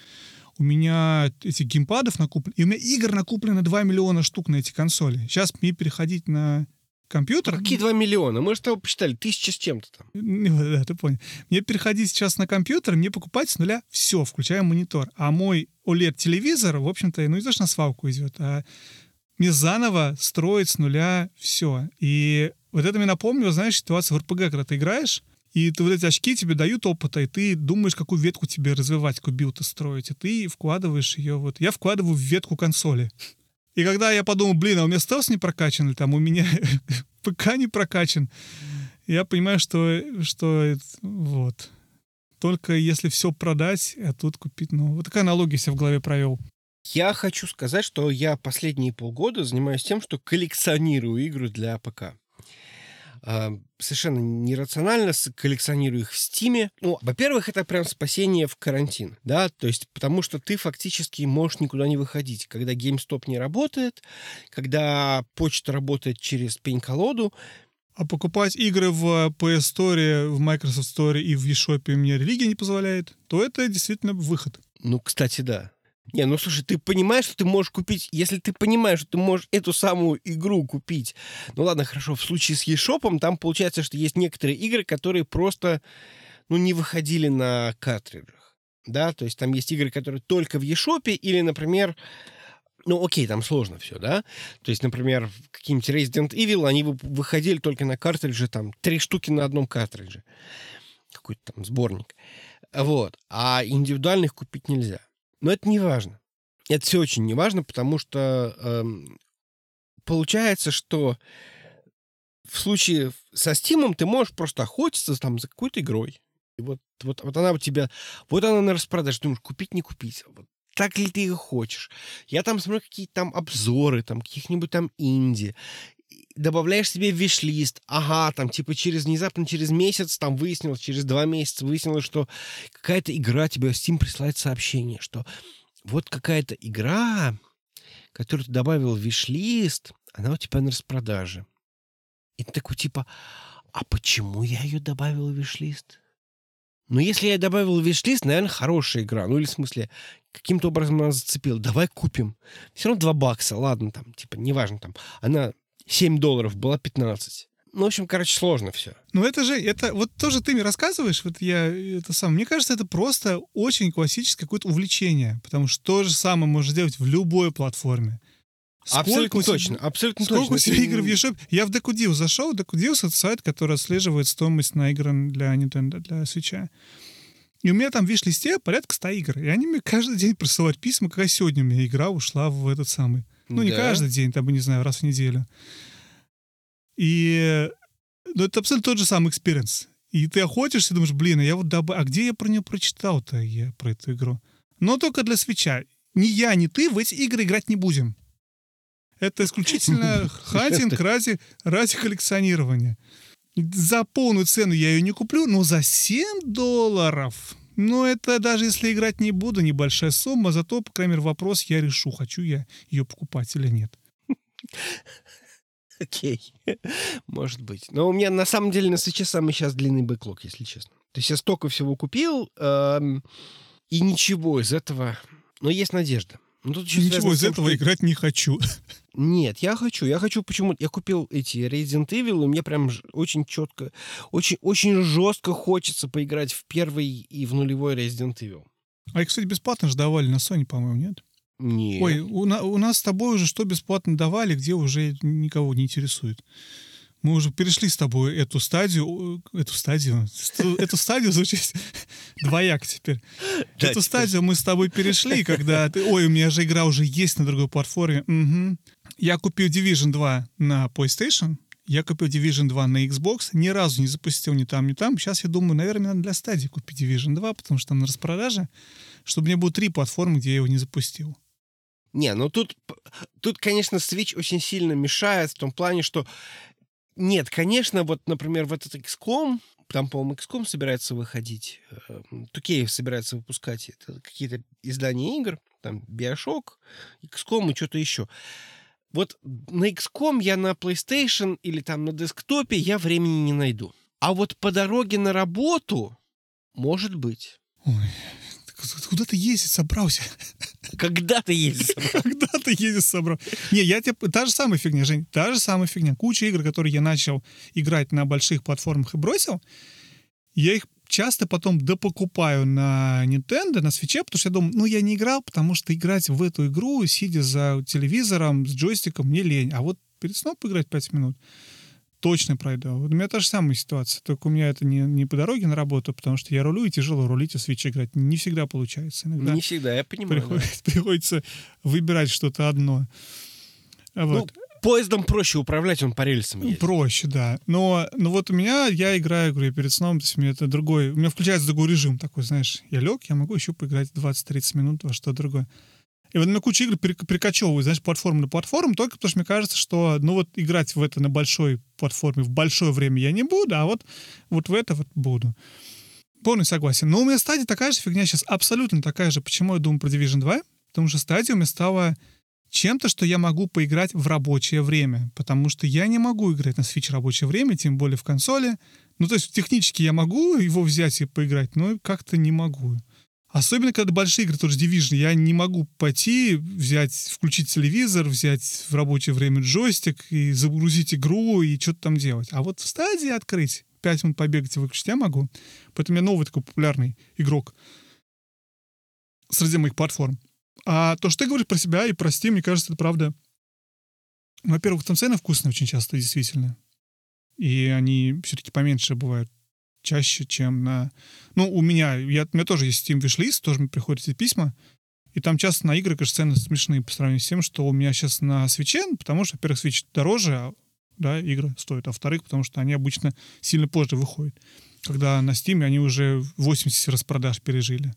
У меня этих геймпадов накуплено, и у меня игр накуплено 2 миллиона штук на эти консоли. Сейчас мне переходить на компьютер... Какие 2 миллиона? Мы же того посчитали, тысяча с чем-то там. Ну, Да, ты понял. Мне переходить сейчас на компьютер, мне покупать с нуля все, включая монитор. А мой OLED-телевизор, в общем-то, ну не то, что на свалку идет, а мне заново строить с нуля все. И вот это мне напомнило, знаешь, ситуацию в РПГ, когда ты играешь, и ты вот эти очки тебе дают опыта, и ты думаешь, какую ветку тебе развивать, какой билд строить, и ты вкладываешь ее вот... Я вкладываю в ветку консоли. И когда я подумал, блин, а у меня стелс не прокачан, или там у меня ПК не прокачан, я понимаю, что, что вот. Только если все продать, а тут купить, ну, вот такая аналогия себе в голове провел. Я хочу сказать, что я последние полгода занимаюсь тем, что коллекционирую игры для ПК. А, Совершенно нерационально коллекционирую их в Стиме. Ну, во-первых, это прям спасение в карантин, да, то есть потому что ты фактически можешь никуда не выходить. Когда GameStop не работает, когда почта работает через пень-колоду, А покупать игры в PS Store, в Microsoft Store и в eShop мне религия не позволяет, то это действительно выход. Ну, кстати, да. Не, ну слушай, ты понимаешь, что ты можешь купить, если ты понимаешь, что ты можешь эту самую игру купить. Ну ладно, хорошо, в случае с eShop там получается, что есть некоторые игры, которые просто, ну, не выходили на картриджах. Да, то есть там есть игры, которые только в eShop, или, например, ну, окей, там сложно все, да? То есть, например, какие-нибудь Resident Evil, они вы- выходили только на картридже, там, три штуки на одном картридже. Какой-то там сборник. Вот. А индивидуальных купить нельзя. Но это не важно. Это все очень не важно, потому что эм, получается, что в случае со Стимом ты можешь просто охотиться там за какой-то игрой. И вот, вот, вот она у тебя... Вот она на распродаже. Думаешь, купить, не купить. Вот так ли ты ее хочешь? Я там смотрю какие-то там обзоры, там каких-нибудь там инди. Добавляешь себе в виш-лист. Ага, там типа через внезапно через месяц там выяснилось, через два месяца выяснилось, что какая-то игра тебе Steam присылает сообщение, что вот какая-то игра, которую ты добавил в виш-лист, она у тебя на распродаже. И ты такой типа, а почему я ее добавил в виш-лист? Ну, если я добавил в виш-лист, наверное, хорошая игра. Ну, или в смысле, каким-то образом она зацепила. Давай купим. Все равно 2 бакса, ладно, там, типа, неважно, там. Она 7 долларов, была 15. Ну, в общем, короче, сложно все. Ну это же, это вот тоже ты мне рассказываешь, вот я это сам. Мне кажется, это просто очень классическое какое-то увлечение, потому что то же самое можно сделать в любой платформе. Абсолютно у тебя- точно, абсолютно Сколько точно. у тебя Это игр в eShop? Я в Deku Deals зашел. Deku Deals — это сайт, который отслеживает стоимость на игры для Nintendo, для Switch. И у меня там в виш-листе порядка 100 игр. И они мне каждый день присылают письма, какая сегодня у меня игра ушла в этот самый. Ну, не Да. каждый день, там, не знаю, раз в неделю. И ну, это абсолютно тот же самый experience. И ты охотишься, думаешь, блин, а я вот доб... а где я про нее прочитал-то, я про эту игру? Но только для Switch а. Ни я, ни ты в эти игры играть не будем. Это исключительно hunting ради, ради коллекционирования. За полную цену я ее не куплю, но за 7 долларов. Ну, это даже если играть не буду, небольшая сумма, зато, по крайней мере, вопрос я решу, хочу я ее покупать или нет. Окей, может быть. Но у меня на самом деле на Switch е самый сейчас длинный backlog, если честно. То есть я столько всего купил, и ничего из этого... Но есть надежда. Ну, тут Ничего из этого что... играть не хочу. Нет, я хочу. Я хочу почему Я купил эти Resident Evil, и мне прям очень четко, очень, очень жестко хочется поиграть в первый и в нулевой Resident Evil. А их, кстати, бесплатно же давали на Sony, по-моему, нет? Нет. Ой, у, на, у нас с тобой уже что бесплатно давали, где уже никого не интересует. Мы уже перешли с тобой эту стадию, эту стадию, эту стадию звучит двояк теперь. Эту стадию мы с тобой перешли, когда ты, ой, у меня же игра уже есть на другой платформе. Угу. Я купил Division 2 на PlayStation, я купил Division 2 на Xbox, ни разу не запустил ни там, ни там. Сейчас я думаю, наверное, надо для стадии купить Division 2, потому что там на распродаже, чтобы мне было три платформы, где я его не запустил. Не, ну тут, тут, конечно, Switch очень сильно мешает в том плане, что нет, конечно, вот, например, в этот XCOM, там, по-моему, XCOM собирается выходить, Тукеев собирается выпускать какие-то издания игр, там, Bioshock, XCOM и что-то еще. Вот на XCOM я на PlayStation или там на десктопе я времени не найду. А вот по дороге на работу может быть. Ой, Куда ты ездить собрался? Когда ты ездишь? Когда ты ездишь собрался? Не, я тебе... Та же самая фигня, Жень. Та же самая фигня. Куча игр, которые я начал играть на больших платформах и бросил, я их часто потом допокупаю на Nintendo, на свече, потому что я думаю, ну, я не играл, потому что играть в эту игру, сидя за телевизором, с джойстиком, мне лень. А вот перед сном поиграть 5 минут — точно пройду. Вот у меня та же самая ситуация, только у меня это не, не по дороге на работу, потому что я рулю, и тяжело рулить и свич играть. Не всегда получается. Иногда не всегда, я понимаю. Приходится, да. приходится выбирать что-то одно. Ну, вот. Ну, поездом проще управлять, он по рельсам ездит. Проще, да. Но, но вот у меня, я играю, говорю, перед сном, то есть у меня это другой, у меня включается другой режим такой, знаешь, я лег, я могу еще поиграть 20-30 минут во что другое. И вот на кучу игр прикачиваю, знаешь, платформу на платформу, только потому что мне кажется, что, ну вот, играть в это на большой платформе в большое время я не буду, а вот, вот в это вот буду. Полный согласен. Но у меня стадия такая же фигня сейчас, абсолютно такая же. Почему я думаю про Division 2? Потому что стадия у меня стала чем-то, что я могу поиграть в рабочее время. Потому что я не могу играть на Switch в рабочее время, тем более в консоли. Ну, то есть технически я могу его взять и поиграть, но как-то не могу. Особенно, когда большие игры, тоже Division, я не могу пойти, взять, включить телевизор, взять в рабочее время джойстик и загрузить игру и что-то там делать. А вот в стадии открыть, 5 минут побегать и выключить я могу. Поэтому я новый такой популярный игрок среди моих платформ. А то, что ты говоришь про себя и про Steam, мне кажется, это правда. Во-первых, там цены вкусные очень часто, действительно. И они все-таки поменьше бывают чаще, чем на... Ну, у меня, я, у меня тоже есть Steam Wishlist, тоже мне приходят эти письма, и там часто на игры, конечно, цены смешные по сравнению с тем, что у меня сейчас на свече, потому что, во-первых, свеч дороже, а, да, игры стоят, а во-вторых, потому что они обычно сильно позже выходят. Когда на Steam они уже 80 распродаж пережили.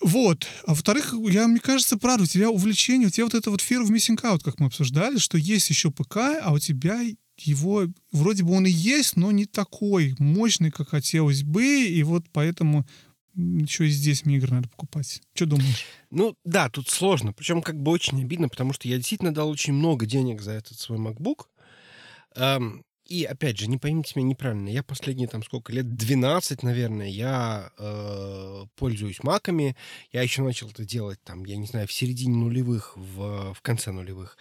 Вот. А во-вторых, я, мне кажется, правда, у тебя увлечение, у тебя вот это вот fear of missing out, как мы обсуждали, что есть еще ПК, а у тебя его вроде бы он и есть, но не такой мощный, как хотелось бы, и вот поэтому еще и здесь мне игры надо покупать. Что думаешь? Ну да, тут сложно. Причем как бы очень обидно, потому что я действительно дал очень много денег за этот свой MacBook. Эм, и опять же, не поймите меня неправильно, я последние там сколько лет, 12, наверное, я э, пользуюсь маками. Я еще начал это делать там, я не знаю, в середине нулевых, в, в конце нулевых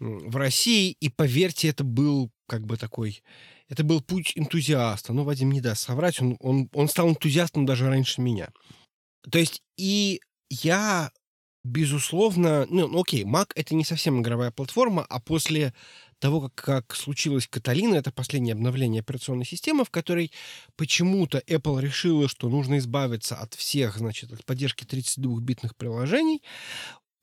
в России, и поверьте, это был как бы такой, это был путь энтузиаста. Но Вадим не даст соврать, он, он, он стал энтузиастом даже раньше меня. То есть и я, безусловно, ну, ну окей, Mac это не совсем игровая платформа, а после того, как, как случилось Каталина, это последнее обновление операционной системы, в которой почему-то Apple решила, что нужно избавиться от всех, значит, от поддержки 32-битных приложений,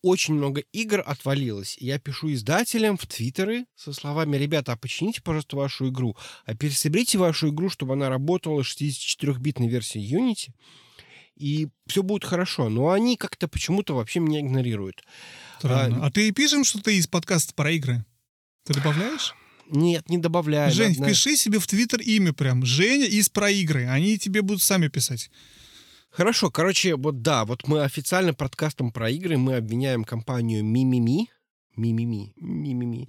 очень много игр отвалилось. Я пишу издателям в Твиттеры со словами, ребята, а почините, пожалуйста, вашу игру, а пересоберите вашу игру, чтобы она работала 64-битной версией Unity, и все будет хорошо. Но они как-то почему-то вообще меня игнорируют. Странно. А, а ты пишем, что ты из подкаста про игры? Ты добавляешь? Нет, не добавляю. Жень, надо... впиши себе в Твиттер имя прям. Женя из про игры. Они тебе будут сами писать. Хорошо, короче, вот да, вот мы официально подкастом про игры мы обвиняем компанию Мимими, Мимими, Мимими,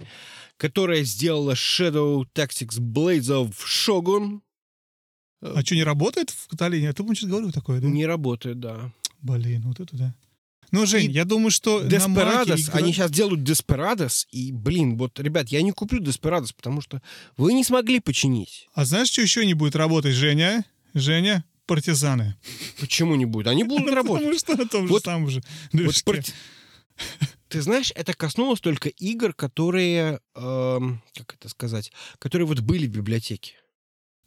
которая сделала Shadow Tactics Blades of Shogun. А что, не работает в Каталине? А ты, сейчас говорил такое, да? Не работает, да. Блин, вот это да. Ну, Жень, и я думаю, что Desperados, игра... они сейчас делают Desperados, и, блин, вот, ребят, я не куплю Desperados, потому что вы не смогли починить. А знаешь, что еще не будет работать, Женя? Женя? Партизаны. Почему не будет? Они будут работать. Потому что на том же самом же. Ты знаешь, это коснулось только игр, которые, э, как это сказать, которые вот были в библиотеке.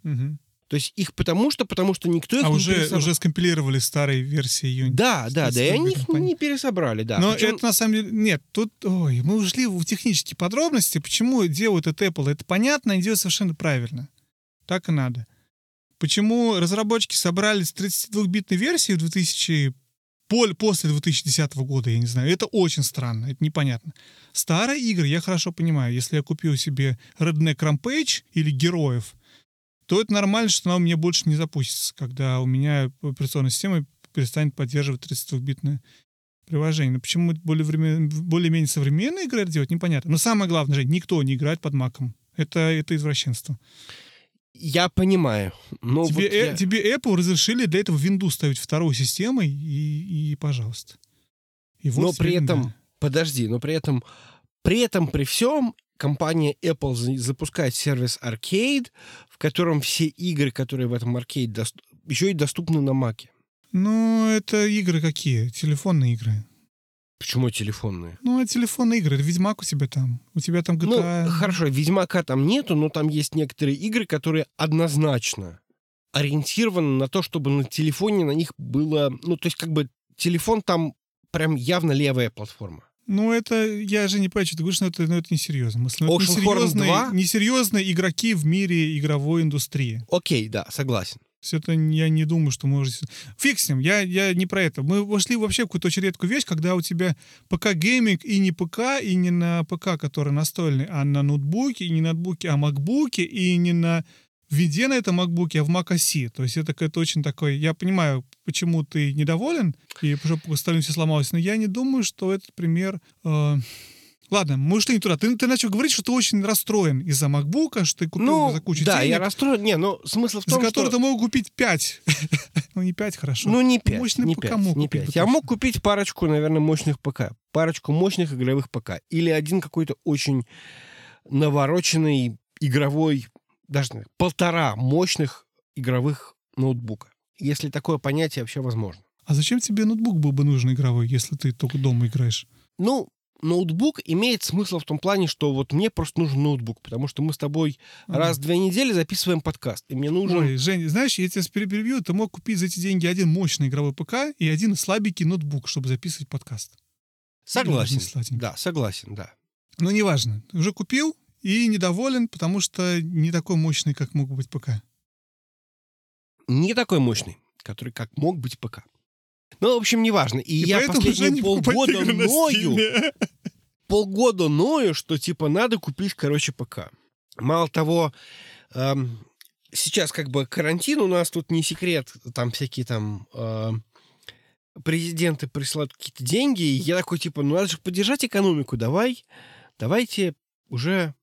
Угу. То есть их потому что, потому что никто их а не уже, пересобрал. уже скомпилировали старые версии Unity. Да, да, да, и они их не пересобрали, да. Но Причем... это на самом деле... Нет, тут... Ой, мы ушли в технические подробности. Почему делают это Apple? Это понятно и делают совершенно правильно. Так и надо. Почему разработчики собрали с 32-битной версии в 2000 после 2010 года, я не знаю. Это очень странно, это непонятно. Старые игры я хорошо понимаю. Если я купил себе Redneck Rampage или Героев, то это нормально, что она у меня больше не запустится, когда у меня операционная система перестанет поддерживать 32-битное приложение. Но почему более-менее более современные игры делать, непонятно. Но самое главное же, никто не играет под маком. Это, это извращенство. Я понимаю. Но тебе, вот э, я... тебе Apple разрешили для этого Windows ставить второй системой, и, и пожалуйста. И вот но при этом, да. подожди, но при этом, при этом, при всем, компания Apple запускает сервис Arcade, в котором все игры, которые в этом Arcade, еще и доступны на Маке. Ну, это игры какие? Телефонные игры. Почему телефонные? Ну, а телефонные игры. Ведьмак у тебя там. У тебя там GTA. Ну, хорошо, Ведьмака там нету, но там есть некоторые игры, которые однозначно ориентированы на то, чтобы на телефоне на них было... Ну, то есть, как бы, телефон там прям явно левая платформа. Ну, это, я же не понимаю, что ты говоришь, но это, но это несерьезно. Мысли, Ocean несерьезные, 2? несерьезные игроки в мире игровой индустрии. Окей, да, согласен. Все это я не думаю, что можете... Фиг с ним, я, я не про это. Мы вошли вообще в какую-то очень редкую вещь, когда у тебя ПК-гейминг и не ПК, и не на ПК, который настольный, а на ноутбуке, и не на ноутбуке, а макбуке, и не на винде на этом макбуке, а в OS. То есть это какой-то очень такой... Я понимаю, почему ты недоволен, и чтобы остальное все сломалось, но я не думаю, что этот пример... Э, Ладно, мы ушли не туда. Ты, ты начал говорить, что ты очень расстроен из-за макбука, что ты купил ну, за кучу да, денег. я расстроен. Не, но смысл в том, за который что... ты мог купить 5. ну, не 5, хорошо. Ну, не 5, Мощный не 5, мог не 5. Я мог купить парочку, наверное, мощных ПК. Парочку мощных игровых ПК. Или один какой-то очень навороченный игровой, даже полтора мощных игровых ноутбука. Если такое понятие вообще возможно. А зачем тебе ноутбук был бы нужен игровой, если ты только дома играешь? Ну, ноутбук имеет смысл в том плане, что вот мне просто нужен ноутбук, потому что мы с тобой mm. раз в две недели записываем подкаст, и мне нужен... Ой, Жень, знаешь, я тебя перебью, ты мог купить за эти деньги один мощный игровой ПК и один слабенький ноутбук, чтобы записывать подкаст. Согласен. Да, согласен, да. Но неважно. Уже купил и недоволен, потому что не такой мощный, как мог быть ПК. Не такой мощный, который как мог быть ПК. Ну, в общем, неважно. И, и я последние полгода ною, полгода ною, что, типа, надо купить, короче, ПК. Мало того, эм, сейчас как бы карантин у нас тут не секрет, там всякие там э, президенты присылают какие-то деньги, и я такой, типа, ну надо же поддержать экономику, давай, давайте уже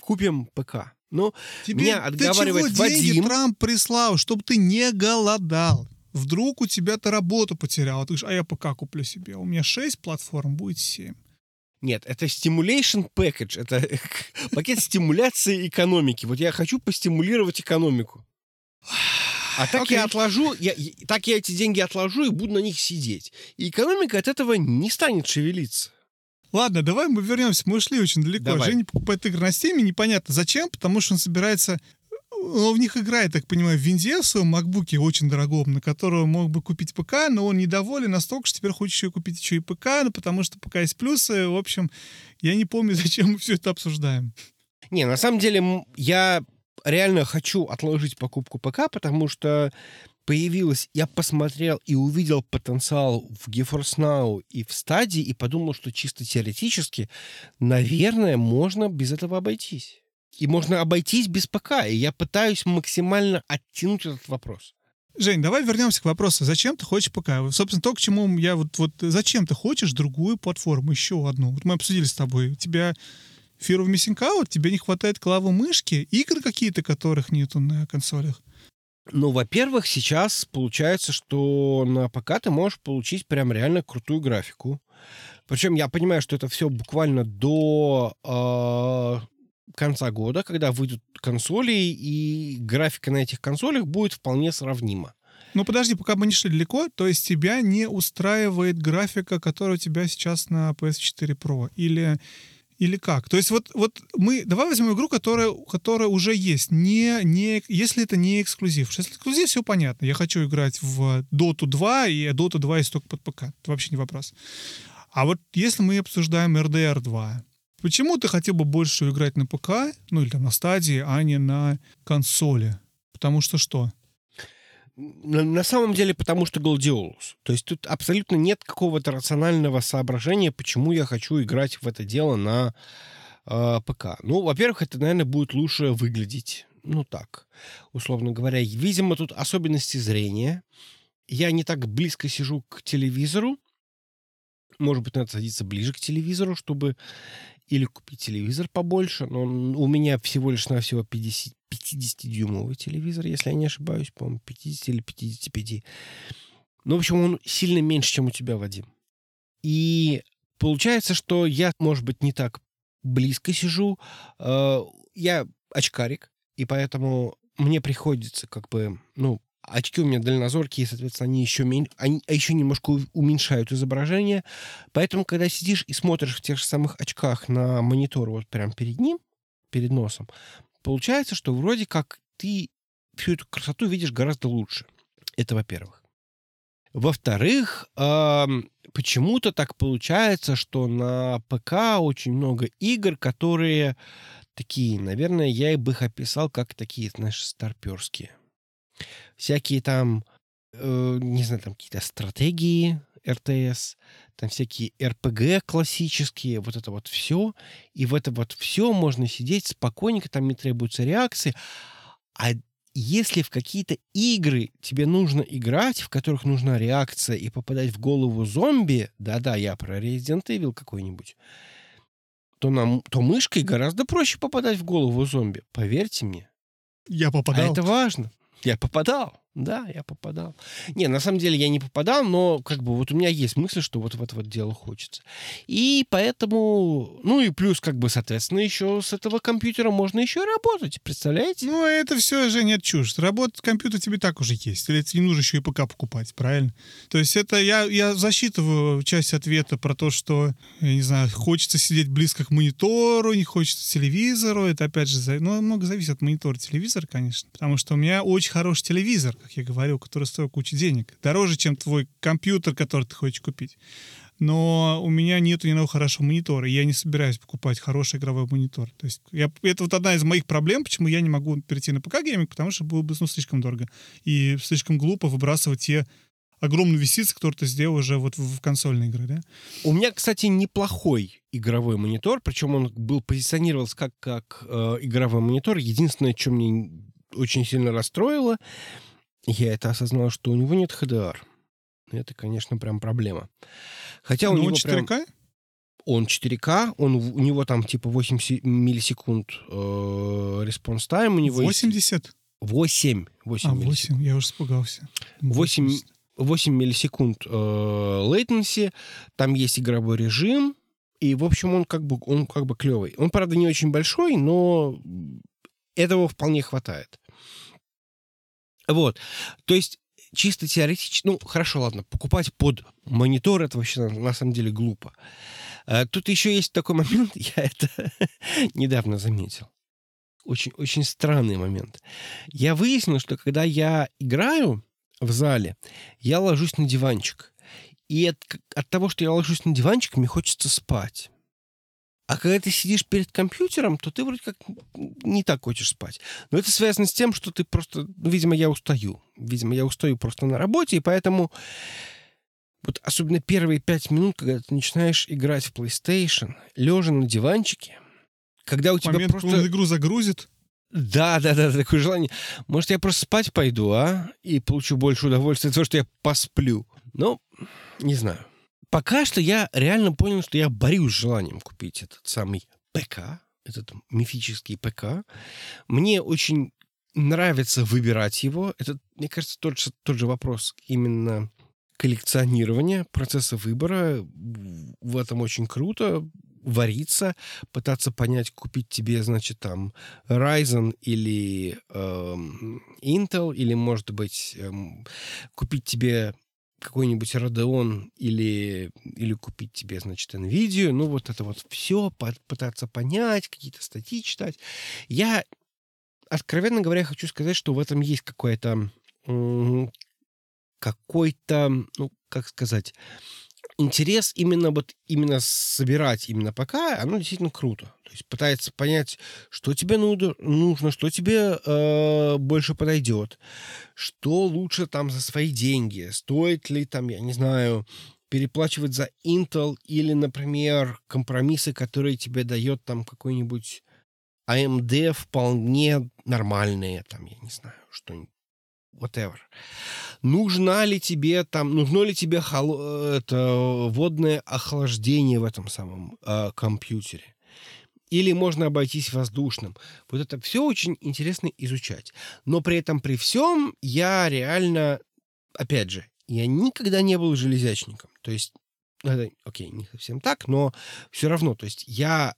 купим ПК. Ну, Тебе, меня отговаривает чего Вадим. деньги Трамп прислал, чтобы ты не голодал. Вдруг у тебя ты работу потерял, ты говоришь, а я ПК куплю себе. У меня 6 платформ, будет 7. Нет, это stimulation package, это пакет стимуляции экономики. Вот я хочу постимулировать экономику. А так okay. я отложу, я, так я эти деньги отложу и буду на них сидеть. И экономика от этого не станет шевелиться. Ладно, давай мы вернемся. Мы ушли очень далеко. Давай. Женя покупает игры на Steam, непонятно зачем, потому что он собирается он в них играет, так понимаю, в винде в макбуке очень дорогом, на которого мог бы купить ПК, но он недоволен настолько, что теперь хочет еще купить еще и ПК, ну, потому что ПК есть плюсы. В общем, я не помню, зачем мы все это обсуждаем. Не, на самом деле я реально хочу отложить покупку ПК, потому что появилась, я посмотрел и увидел потенциал в GeForce Now и в стадии, и подумал, что чисто теоретически, наверное, можно без этого обойтись. И можно обойтись без ПК. И я пытаюсь максимально оттянуть этот вопрос. Жень, давай вернемся к вопросу, зачем ты хочешь ПК? Собственно, то, к чему я вот, вот зачем ты хочешь другую платформу, еще одну? Вот мы обсудили с тобой. У тебя Fear of Missing Out, тебе не хватает клавы мышки, игр какие-то, которых нету на консолях? Ну, во-первых, сейчас получается, что на ПК ты можешь получить прям реально крутую графику. Причем я понимаю, что это все буквально до э, конца года, когда выйдут консоли, и графика на этих консолях будет вполне сравнима. Ну подожди, пока мы не шли далеко, то есть тебя не устраивает графика, которая у тебя сейчас на PS4 Pro? Или, или как? То есть вот, вот мы... Давай возьмем игру, которая, которая уже есть. Не, не, если это не эксклюзив. Если эксклюзив, все понятно. Я хочу играть в Dota 2, и Dota 2 есть только под ПК. Это вообще не вопрос. А вот если мы обсуждаем RDR 2, Почему ты хотел бы больше играть на ПК, ну или там на стадии, а не на консоли? Потому что что? На, самом деле, потому что Гладиолус. То есть тут абсолютно нет какого-то рационального соображения, почему я хочу играть в это дело на э, ПК. Ну, во-первых, это, наверное, будет лучше выглядеть. Ну так, условно говоря. Видимо, тут особенности зрения. Я не так близко сижу к телевизору. Может быть, надо садиться ближе к телевизору, чтобы или купить телевизор побольше, но у меня всего лишь навсего 50, 50-дюймовый телевизор, если я не ошибаюсь, по-моему, 50 или 55. Ну, в общем, он сильно меньше, чем у тебя, Вадим. И получается, что я, может быть, не так близко сижу. Э, я очкарик, и поэтому мне приходится как бы, ну, очки у меня дальнозоркие, соответственно, они еще, мен... они, а еще немножко уменьшают изображение. Поэтому, когда сидишь и смотришь в тех же самых очках на монитор вот прямо перед ним, перед носом, получается, что вроде как ты всю эту красоту видишь гораздо лучше. Это во-первых. Во-вторых, э, почему-то так получается, что на ПК очень много игр, которые такие, наверное, я бы их описал как такие, знаешь, старперские всякие там, э, не знаю, там какие-то стратегии РТС, там всякие РПГ классические, вот это вот все. И в это вот все можно сидеть спокойненько, там не требуются реакции. А если в какие-то игры тебе нужно играть, в которых нужна реакция и попадать в голову зомби, да-да, я про Resident Evil какой-нибудь, то, нам, то мышкой гораздо проще попадать в голову зомби. Поверьте мне. Я попадал. А это важно. Я попадал. Да, я попадал. Не, на самом деле я не попадал, но как бы вот у меня есть мысль, что вот в это вот дело хочется. И поэтому, ну и плюс как бы, соответственно, еще с этого компьютера можно еще работать, представляете? Ну, это все же нет чушь. Работать компьютер тебе так уже есть. Или тебе не нужно еще и ПК покупать, правильно? То есть это я, я засчитываю часть ответа про то, что, я не знаю, хочется сидеть близко к монитору, не хочется телевизору. Это опять же, ну, много зависит от монитора телевизора, конечно. Потому что у меня очень хороший телевизор как я говорил, который стоит кучу денег. Дороже, чем твой компьютер, который ты хочешь купить. Но у меня нету ни одного хорошего монитора, и я не собираюсь покупать хороший игровой монитор. То есть я, это вот одна из моих проблем, почему я не могу перейти на ПК-гейминг, потому что было бы ну, слишком дорого. И слишком глупо выбрасывать те огромные инвестиции, которые ты сделал уже вот в, в консольные игры, да? У меня, кстати, неплохой игровой монитор, причем он был позиционировался как, как э, игровой монитор. Единственное, что мне очень сильно расстроило, я это осознал, что у него нет HDR. Это, конечно, прям проблема. Хотя у Но него он 4К? Прям... Он 4К, он, у него там типа 8 миллисекунд э, response time. У него 80? Есть... 8. 8 а, 8, я уже испугался. 8, 8 миллисекунд э, latency, там есть игровой режим, и, в общем, он как бы, он как бы клевый. Он, правда, не очень большой, но этого вполне хватает. Вот. То есть чисто теоретически, ну, хорошо, ладно, покупать под монитор, это вообще на, самом деле глупо. А, тут еще есть такой момент, я это недавно заметил. очень, очень странный момент. Я выяснил, что когда я играю в зале, я ложусь на диванчик. И от, от того, что я ложусь на диванчик, мне хочется спать. А когда ты сидишь перед компьютером, то ты вроде как не так хочешь спать. Но это связано с тем, что ты просто... Ну, видимо, я устаю. Видимо, я устаю просто на работе, и поэтому... Вот особенно первые пять минут, когда ты начинаешь играть в PlayStation, лежа на диванчике, когда у тебя Момент, просто... он игру загрузит. Да, да, да, такое желание. Может, я просто спать пойду, а? И получу больше удовольствия от того, что я посплю. Ну, не знаю. Пока что я реально понял, что я борюсь с желанием купить этот самый ПК, этот мифический ПК. Мне очень нравится выбирать его. Это, мне кажется, тот же, тот же вопрос именно коллекционирования, процесса выбора. В этом очень круто вариться, пытаться понять, купить тебе, значит, там Ryzen или э, Intel, или, может быть, э, купить тебе какой-нибудь Radeon или, или купить тебе, значит, NVIDIA. Ну, вот это вот все, пытаться понять, какие-то статьи читать. Я, откровенно говоря, хочу сказать, что в этом есть какое-то какой-то, ну, как сказать, интерес именно вот именно собирать именно пока, оно действительно круто. То есть пытается понять, что тебе нужно, что тебе э, больше подойдет, что лучше там за свои деньги, стоит ли там, я не знаю, переплачивать за Intel или, например, компромиссы, которые тебе дает там какой-нибудь AMD вполне нормальные, там, я не знаю, что-нибудь whatever. Нужна ли тебе там, нужно ли тебе хол, это, водное охлаждение в этом самом э, компьютере? Или можно обойтись воздушным? Вот это все очень интересно изучать. Но при этом, при всем, я реально, опять же, я никогда не был железячником. То есть, это, окей, не совсем так, но все равно, то есть я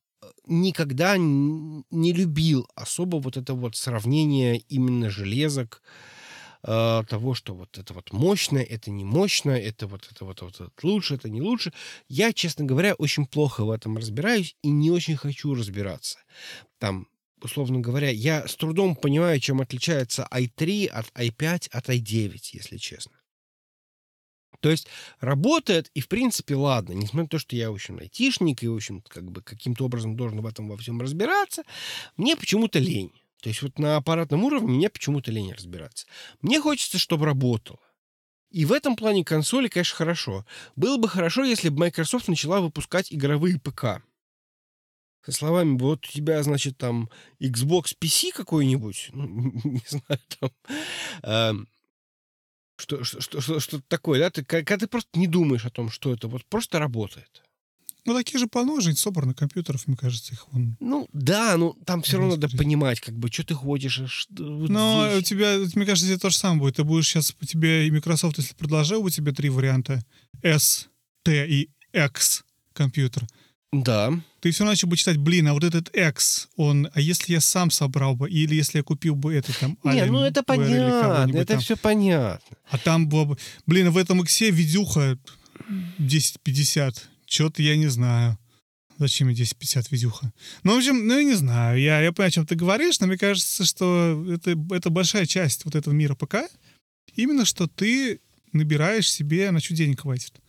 никогда не любил особо вот это вот сравнение именно железок, э, того, что вот это вот мощно, это не мощно, это вот это вот, вот это лучше, это не лучше. Я, честно говоря, очень плохо в этом разбираюсь и не очень хочу разбираться. Там, условно говоря, я с трудом понимаю, чем отличается i3 от i5 от i9, если честно. То есть работает, и в принципе, ладно, несмотря на то, что я, в общем, айтишник, и, в общем, как бы каким-то образом должен в этом во всем разбираться, мне почему-то лень. То есть вот на аппаратном уровне мне почему-то лень разбираться. Мне хочется, чтобы работало. И в этом плане консоли, конечно, хорошо. Было бы хорошо, если бы Microsoft начала выпускать игровые ПК. Со словами, вот у тебя, значит, там Xbox PC какой-нибудь, ну, не знаю, там, э, что, что, что, что такое, да, ты, когда ты просто не думаешь о том, что это, вот просто работает. Ну, такие же полно же собраны компьютеров, мне кажется, их вон. Ну, да, ну, там все равно надо понимать, как бы, что ты ходишь. Что, вот Но здесь. у тебя, мне кажется, здесь то же самое будет. Ты будешь сейчас, по тебе и Microsoft, если предложил бы тебе три варианта, S, T и X компьютер. Да. Ты все начал бы читать, блин, а вот этот X, он, а если я сам собрал бы, или если я купил бы это там... Не, ну это понятно, это там, все понятно. А там было бы, блин, в этом X видюха 1050 что-то я не знаю. Зачем мне 1050 видюха? Ну, в общем, ну, я не знаю. Я, я понимаю, о чем ты говоришь, но мне кажется, что это, это большая часть вот этого мира ПК. Именно, что ты набираешь себе, на что денег хватит,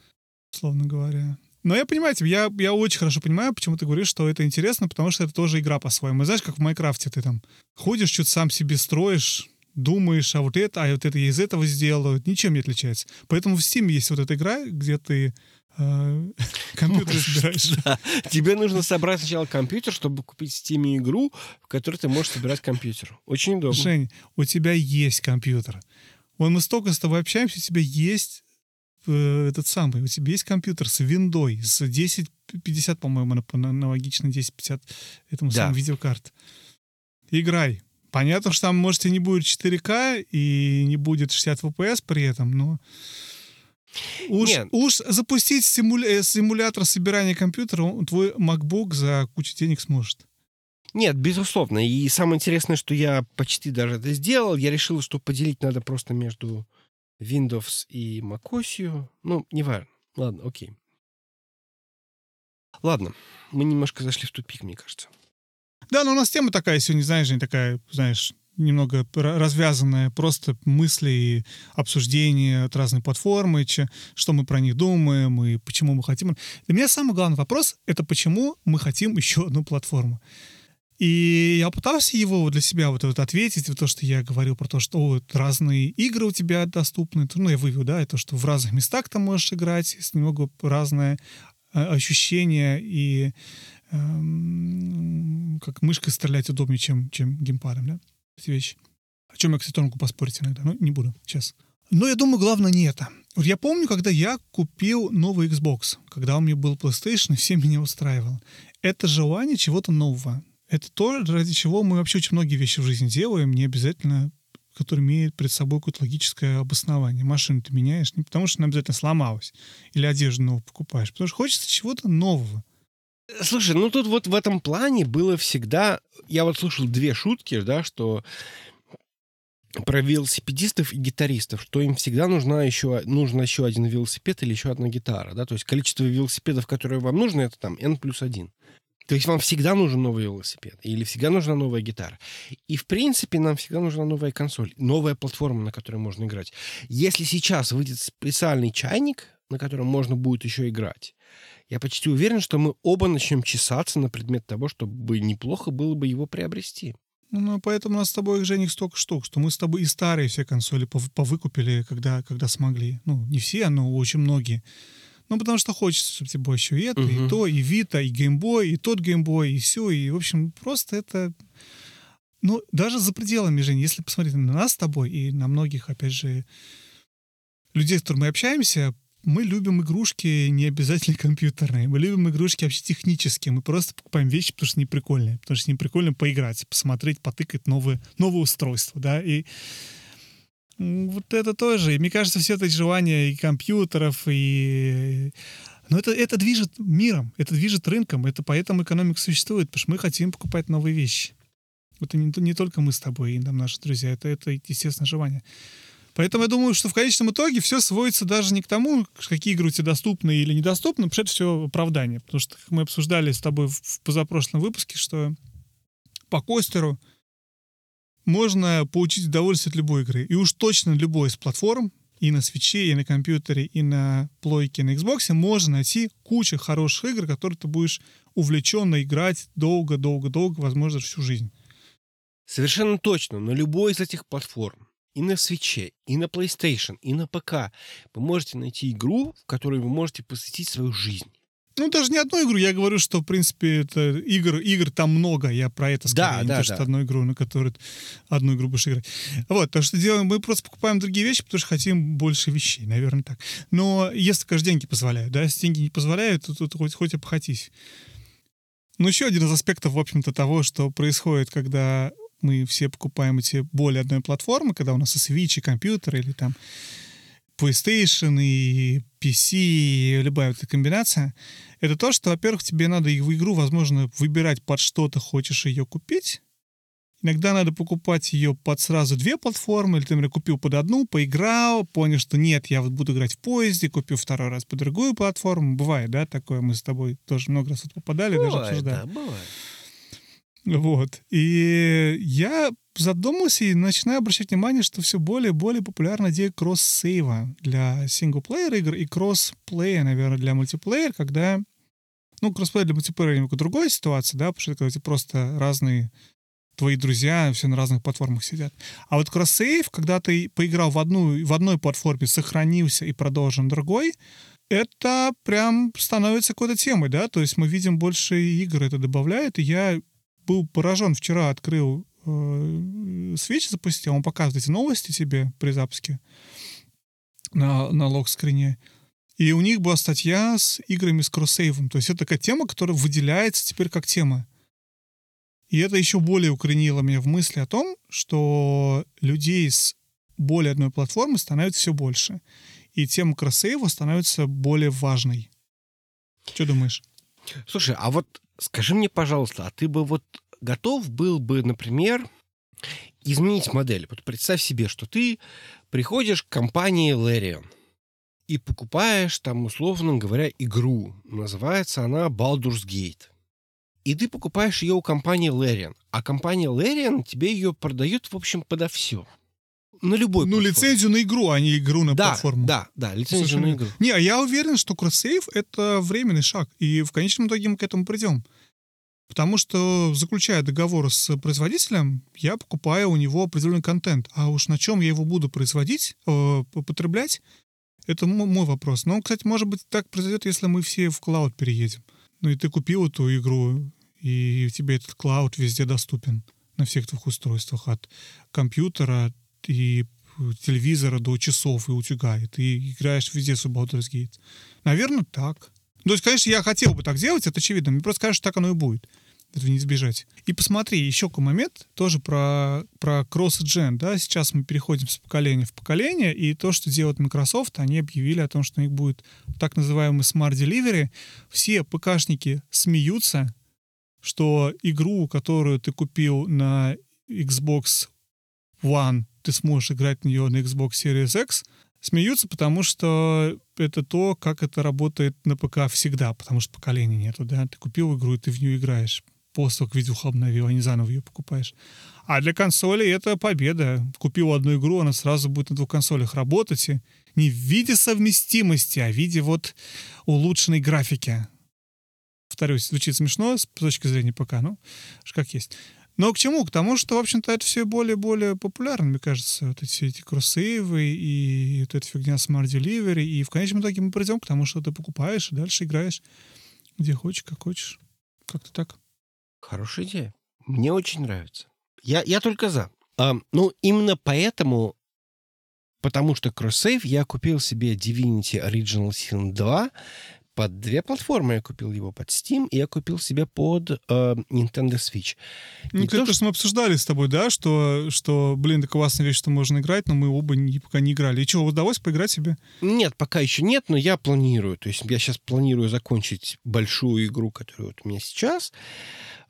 условно говоря. Но я понимаю тебя, я, я очень хорошо понимаю, почему ты говоришь, что это интересно, потому что это тоже игра по-своему. Знаешь, как в Майнкрафте ты там ходишь, что-то сам себе строишь, думаешь, а вот это, а вот это я из этого сделаю, ничем не отличается. Поэтому в Steam есть вот эта игра, где ты компьютер собираешь. Да. Тебе нужно собрать сначала компьютер, чтобы купить в Steam игру, в которой ты можешь собирать компьютер. Очень удобно. Жень, у тебя есть компьютер. Вон мы столько с тобой общаемся, у тебя есть э, этот самый, у тебя есть компьютер с виндой, с 1050, по-моему, аналогично 1050 этому да. самому видеокарт. Играй. Понятно, что там, может, и не будет 4К, и не будет 60 FPS при этом, но... Уж, Нет. уж запустить симуля... Э, симулятор собирания компьютера твой MacBook за кучу денег сможет. Нет, безусловно. И самое интересное, что я почти даже это сделал. Я решил, что поделить надо просто между Windows и macOS. Ну, не важно. Ладно, окей. Ладно, мы немножко зашли в тупик, мне кажется. Да, но у нас тема такая сегодня, знаешь, не такая, знаешь, немного развязанная, просто мысли и обсуждения от разных платформы, че, что мы про них думаем и почему мы хотим. Для меня самый главный вопрос — это почему мы хотим еще одну платформу. И я пытался его для себя вот, вот ответить, то, что я говорил про то, что вот, разные игры у тебя доступны, ну, я вывел, да, это, что в разных местах ты можешь играть, есть немного разное а, ощущение и эм, как мышкой стрелять удобнее, чем, чем геймпадом, да, эти вещи. О чем я, кстати, могу поспорить иногда, но не буду сейчас. Но я думаю, главное не это. Вот я помню, когда я купил новый Xbox, когда у меня был PlayStation, и все меня устраивало. Это желание чего-то нового это то, ради чего мы вообще очень многие вещи в жизни делаем, не обязательно который имеет перед собой какое-то логическое обоснование. Машину ты меняешь не потому, что она обязательно сломалась, или одежду новую покупаешь, потому что хочется чего-то нового. Слушай, ну тут вот в этом плане было всегда... Я вот слушал две шутки, да, что про велосипедистов и гитаристов, что им всегда нужна еще, нужен еще один велосипед или еще одна гитара, да, то есть количество велосипедов, которые вам нужны, это там n плюс один. То есть вам всегда нужен новый велосипед или всегда нужна новая гитара. И, в принципе, нам всегда нужна новая консоль, новая платформа, на которой можно играть. Если сейчас выйдет специальный чайник, на котором можно будет еще играть, я почти уверен, что мы оба начнем чесаться на предмет того, чтобы неплохо было бы его приобрести. Ну, ну поэтому у нас с тобой, Женя, столько штук, что мы с тобой и старые все консоли повыкупили, когда, когда смогли. Ну, не все, но очень многие. Ну, потому что хочется, чтобы тебе было еще и это, угу. и то, и Вита, и геймбой, и тот геймбой, и все. И, в общем, просто это... Ну, даже за пределами, Жень, если посмотреть на нас с тобой и на многих, опять же, людей, с которыми мы общаемся, мы любим игрушки не обязательно компьютерные. Мы любим игрушки вообще технические. Мы просто покупаем вещи, потому что они прикольные. Потому что они прикольно поиграть, посмотреть, потыкать новые, новые устройства, да. И вот это тоже. И мне кажется, все это желание и компьютеров, и... Но это, это движет миром, это движет рынком, это поэтому экономика существует, потому что мы хотим покупать новые вещи. Это не, не только мы с тобой и там наши друзья, это, это естественно желание. Поэтому я думаю, что в конечном итоге все сводится даже не к тому, какие игры у тебя доступны или недоступны, потому что все оправдание. Потому что, мы обсуждали с тобой в позапрошлом выпуске, что по Костеру можно получить удовольствие от любой игры. И уж точно любой из платформ, и на свече, и на компьютере, и на плойке, и на Xbox можно найти кучу хороших игр, которые ты будешь увлеченно играть долго-долго-долго, возможно, всю жизнь. Совершенно точно. На любой из этих платформ, и на свече, и на PlayStation, и на ПК, вы можете найти игру, в которой вы можете посвятить свою жизнь. Ну, даже не одну игру. Я говорю, что, в принципе, это игр, игр там много. Я про это скорее. Да, не да, то, что да. одну игру, на которую одну игру будешь играть. Вот, то, что делаем, мы просто покупаем другие вещи, потому что хотим больше вещей, наверное, так. Но если, конечно, деньги позволяют, да, если деньги не позволяют, то тут хоть, хоть обхотись. Ну, еще один из аспектов, в общем-то, того, что происходит, когда мы все покупаем эти более одной платформы, когда у нас и Switch, и компьютер, или там PlayStation, и PC, и любая эта комбинация, это то, что, во-первых, тебе надо в игру, возможно, выбирать под что ты хочешь ее купить. Иногда надо покупать ее под сразу две платформы, или ты, например, купил под одну, поиграл, понял, что нет, я вот буду играть в поезде, купил второй раз под другую платформу. Бывает, да, такое? Мы с тобой тоже много раз попадали, бывает, даже обсуждали. Да, бывает. Вот. И я задумался и начинаю обращать внимание, что все более и более популярна идея кросс-сейва для синглплеер игр и кросс-плея, наверное, для мультиплеер, когда... Ну, кроссплей для мультиплеера немного другая ситуация, да, потому что когда просто разные твои друзья все на разных платформах сидят. А вот кросс-сейв, когда ты поиграл в, одну, в одной платформе, сохранился и продолжил другой, это прям становится какой-то темой, да, то есть мы видим больше игр это добавляет, и я был поражен, вчера открыл э, свечи запустил, он показывает эти новости тебе при запуске на, на лог-скрине. И у них была статья с играми с кроссейвом. То есть это такая тема, которая выделяется теперь как тема. И это еще более укоренило меня в мысли о том, что людей с более одной платформы становится все больше. И тема кроссейва становится более важной. Что думаешь? Слушай, а вот скажи мне, пожалуйста, а ты бы вот готов был бы, например, изменить модель. Вот представь себе, что ты приходишь к компании Larian и покупаешь там, условно говоря, игру. Называется она Baldur's Gate. и ты покупаешь ее у компании Larian. А компания Larian тебе ее продает, в общем, подо все. На любой Ну, платформе. лицензию на игру, а не игру на да, платформу. Да, да, лицензию Совершенно на игру. Не, а я уверен, что кроссейв — это временный шаг, и в конечном итоге мы к этому придем. Потому что, заключая договор с производителем, я покупаю у него определенный контент. А уж на чем я его буду производить, э, потреблять, это мо- мой вопрос. Но, кстати, может быть, так произойдет, если мы все в клауд переедем. Ну и ты купил эту игру, и тебе этот клауд везде доступен на всех твоих устройствах, от компьютера и телевизора до часов и утюга, и ты играешь везде с Baldur's Gate. Наверное, так. То есть, конечно, я хотел бы так делать, это очевидно. Мне просто кажется, так оно и будет. Этого не избежать. И посмотри, еще какой момент, тоже про, про кросс-джен, да, сейчас мы переходим с поколения в поколение, и то, что делает Microsoft, они объявили о том, что у них будет так называемый Smart Delivery. Все ПКшники смеются, что игру, которую ты купил на Xbox One, ты сможешь играть на нее на Xbox Series X, смеются, потому что это то, как это работает на ПК всегда, потому что поколения нету, да, ты купил игру, и ты в нее играешь, после того, как видео обновил, а не заново ее покупаешь. А для консолей это победа. Купил одну игру, она сразу будет на двух консолях работать, и не в виде совместимости, а в виде вот улучшенной графики. Повторюсь, звучит смешно с точки зрения ПК, ну, как есть. Но к чему? К тому, что, в общем-то, это все более и более популярно, мне кажется, вот эти, все эти кроссейвы и вот эта фигня Smart Delivery, и в конечном итоге мы придем к тому, что ты покупаешь и дальше играешь где хочешь, как хочешь. Как-то так. Хорошая идея. Мне очень нравится. Я, я только за. А, ну, именно поэтому, потому что кроссейв, я купил себе Divinity Original Sin 2 под две платформы. Я купил его под Steam, и я купил себе под э, Nintendo Switch. Ну, Не кстати, то, то, что мы обсуждали с тобой, да, что, что блин, такая классная вещь, что можно играть, но мы оба не, пока не играли. И что, удалось поиграть себе? Нет, пока еще нет, но я планирую. То есть я сейчас планирую закончить большую игру, которая вот у меня сейчас,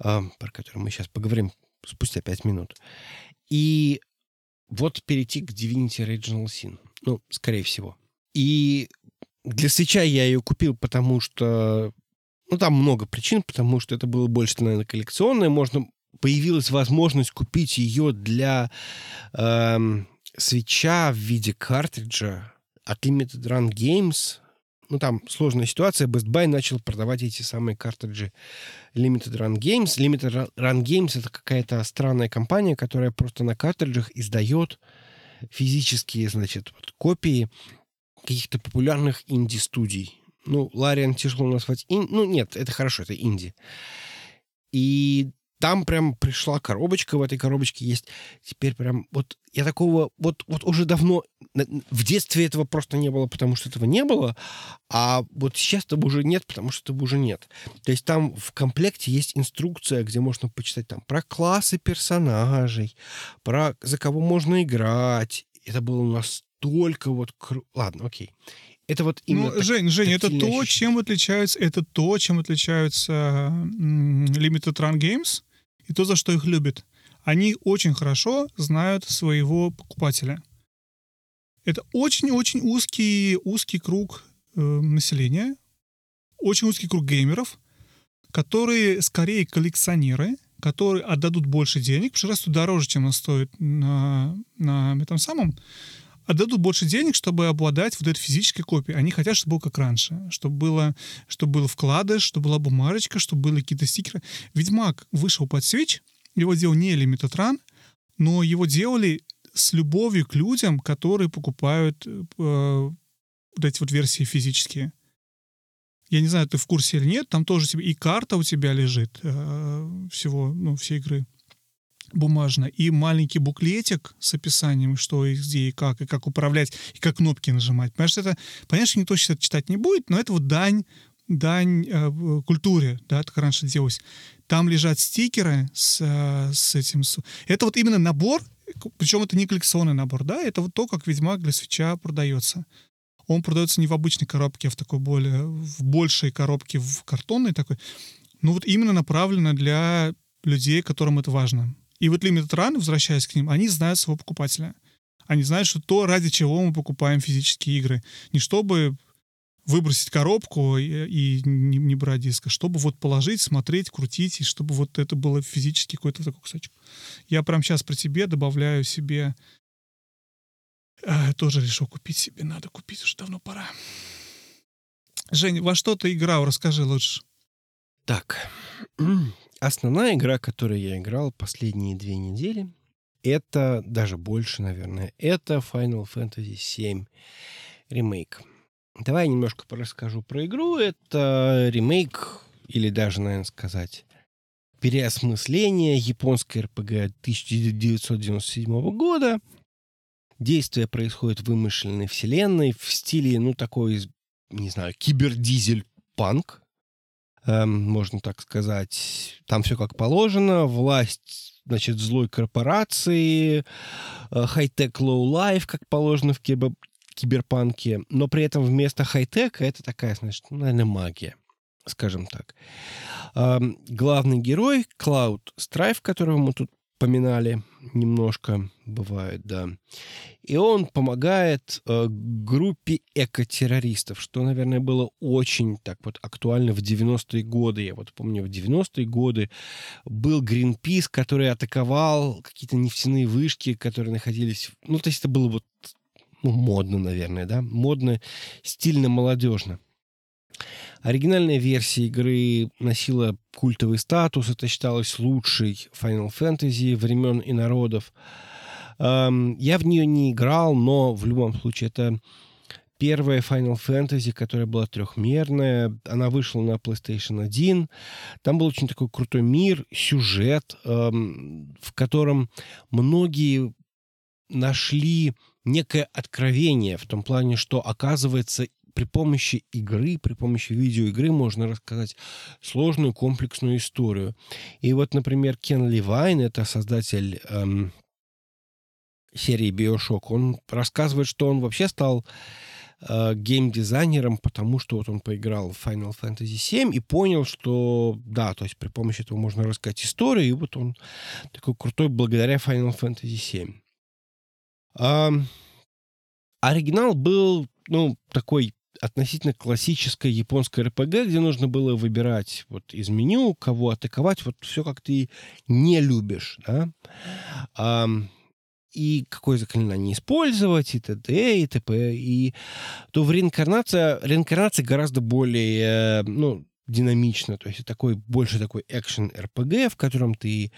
э, про которую мы сейчас поговорим спустя пять минут. И вот перейти к Divinity Original Sin. Ну, скорее всего. И для свеча я ее купил, потому что... Ну, там много причин, потому что это было больше, наверное, коллекционное. Можно... Появилась возможность купить ее для эм, свеча в виде картриджа от Limited Run Games. Ну, там сложная ситуация. Best Buy начал продавать эти самые картриджи Limited Run Games. Limited Run Games — это какая-то странная компания, которая просто на картриджах издает физические, значит, вот, копии каких-то популярных инди-студий. Ну, Лариан тяжело назвать... Ин... Ну, нет, это хорошо, это инди. И там прям пришла коробочка, в этой коробочке есть теперь прям вот я такого вот вот уже давно в детстве этого просто не было, потому что этого не было, а вот сейчас этого уже нет, потому что этого уже нет. То есть там в комплекте есть инструкция, где можно почитать там про классы персонажей, про за кого можно играть. Это было настолько вот кру... ладно, окей. Это вот именно Ну, так- Жень, Жень, это то, ощущение. чем отличаются, это то, чем отличаются Limited Run Games, и то, за что их любят. Они очень хорошо знают своего покупателя. Это очень-очень узкий, узкий круг э, населения, очень узкий круг геймеров, которые скорее коллекционеры, которые отдадут больше денег, потому что раз дороже, чем он стоит на, на этом самом, отдадут больше денег, чтобы обладать вот этой физической копией. Они хотят, чтобы было как раньше, чтобы было, чтобы был вкладыш, чтобы была бумажечка, чтобы были какие-то стикеры. Ведьмак вышел под Switch, его делал не Limited Run, но его делали с любовью к людям, которые покупают э, вот эти вот версии физические. Я не знаю, ты в курсе или нет, там тоже тебе и карта у тебя лежит э, всего, ну, всей игры бумажно, и маленький буклетик с описанием, что и где, и как, и как управлять, и как кнопки нажимать. Понимаешь, это, понятно, что никто сейчас это читать не будет, но это вот дань, дань э, культуре, да, так раньше делалось. Там лежат стикеры с, э, с этим... Это вот именно набор, причем это не коллекционный набор, да, это вот то, как Ведьмак для свеча продается. Он продается не в обычной коробке, а в такой более, в большей коробке, в картонной такой. Ну вот именно направлено для людей, которым это важно. И вот Limited Run, возвращаясь к ним, они знают своего покупателя. Они знают, что то, ради чего мы покупаем физические игры. Не чтобы выбросить коробку и, и не, не брать диска, чтобы вот положить, смотреть, крутить, и чтобы вот это было физически какой-то такой кусочек. Я прям сейчас про тебе добавляю себе... Э, тоже решил купить себе, надо купить, уже давно пора. Жень, во что ты играл? Расскажи лучше. Так, основная игра, которую я играл последние две недели, это даже больше, наверное, это Final Fantasy VII ремейк. Давай я немножко расскажу про игру. Это ремейк, или даже, наверное, сказать, переосмысление японской РПГ 1997 года. Действие происходит в вымышленной вселенной в стиле, ну, такой, не знаю, кибердизель-панк, эм, можно так сказать. Там все как положено. Власть, значит, злой корпорации, э, high tech low life, как положено в кибер киберпанке, но при этом вместо хай-тека это такая, значит, ну, наверное, магия, скажем так. Эм, главный герой Cloud Strife, которого мы тут поминали немножко, бывает, да. И он помогает э, группе экотеррористов, что, наверное, было очень так вот актуально в 90-е годы. Я вот помню, в 90-е годы был Greenpeace, который атаковал какие-то нефтяные вышки, которые находились... Ну, то есть это было вот ну, модно, наверное, да? Модно, стильно, молодежно. Оригинальная версия игры носила культовый статус, это считалось лучшей Final Fantasy времен и народов. Я в нее не играл, но в любом случае это первая Final Fantasy, которая была трехмерная. Она вышла на PlayStation 1. Там был очень такой крутой мир, сюжет, в котором многие нашли некое откровение в том плане, что оказывается при помощи игры, при помощи видеоигры можно рассказать сложную комплексную историю. И вот, например, Кен Левайн, это создатель эм, серии Bioshock, он рассказывает, что он вообще стал э, геймдизайнером, потому что вот он поиграл в Final Fantasy VII и понял, что да, то есть при помощи этого можно рассказать историю, и вот он такой крутой благодаря Final Fantasy VII. А, оригинал был, ну, такой относительно классической японской РПГ, где нужно было выбирать вот из меню, кого атаковать, вот все как ты не любишь, да, а, и какое заклинание использовать, и т.д., и т.п. И то в реинкарнация, реинкарнация гораздо более, ну, динамично, то есть такой, больше такой экшен РПГ, в котором ты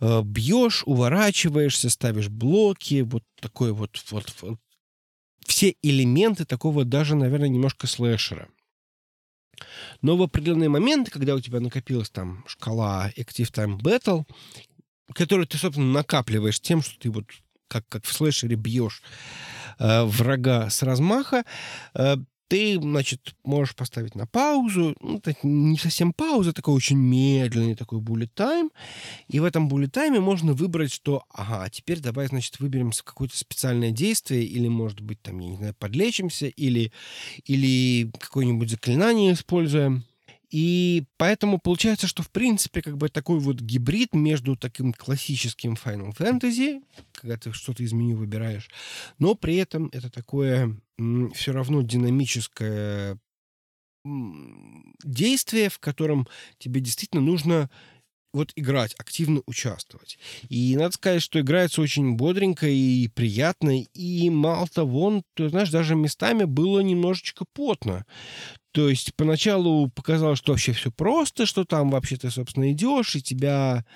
э, бьешь, уворачиваешься, ставишь блоки, вот такой вот, вот, вот все элементы такого даже, наверное, немножко слэшера. Но в определенные моменты, когда у тебя накопилась там шкала Active Time Battle, которую ты, собственно, накапливаешь тем, что ты вот как, как в слэшере бьешь э, врага с размаха, э, ты, значит, можешь поставить на паузу. Ну, это не совсем пауза, такой очень медленный такой bullet time. И в этом bullet time можно выбрать, что, ага, теперь давай, значит, выберем какое-то специальное действие, или, может быть, там, я не знаю, подлечимся, или, или какое-нибудь заклинание используем. И поэтому получается, что в принципе как бы такой вот гибрид между таким классическим Final Fantasy, когда ты что-то из меню выбираешь, но при этом это такое все равно динамическое действие, в котором тебе действительно нужно вот играть, активно участвовать. И надо сказать, что играется очень бодренько и приятно, и мало того, ты знаешь, даже местами было немножечко потно. То есть поначалу показалось, что вообще все просто, что там вообще ты, собственно, идешь, и тебя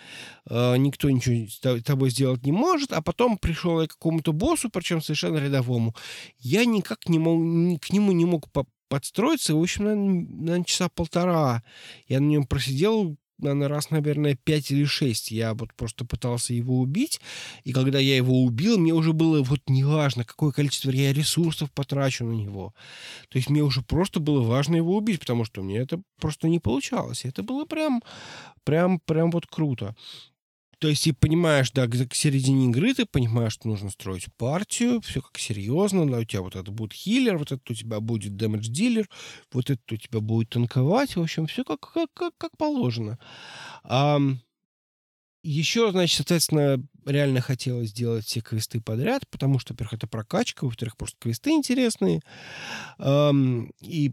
э, никто ничего с тобой сделать не может, а потом пришел я к какому-то боссу, причем совершенно рядовому. Я никак не мог, ни, к нему не мог по подстроиться. В общем, наверное, наверное, часа полтора я на нем просидел, раз, наверное, пять или шесть я вот просто пытался его убить, и когда я его убил, мне уже было вот неважно, какое количество я ресурсов потрачу на него. То есть мне уже просто было важно его убить, потому что мне это просто не получалось. Это было прям, прям, прям вот круто. То есть ты понимаешь, да, к середине игры ты понимаешь, что нужно строить партию, все как серьезно, да, у тебя вот это будет хиллер, вот это у тебя будет дэмэдж дилер, вот это у тебя будет танковать, в общем, все как, как, как, как положено. А, еще, значит, соответственно, реально хотелось сделать все квесты подряд, потому что, во-первых, это прокачка, во-вторых, просто квесты интересные. Эм, и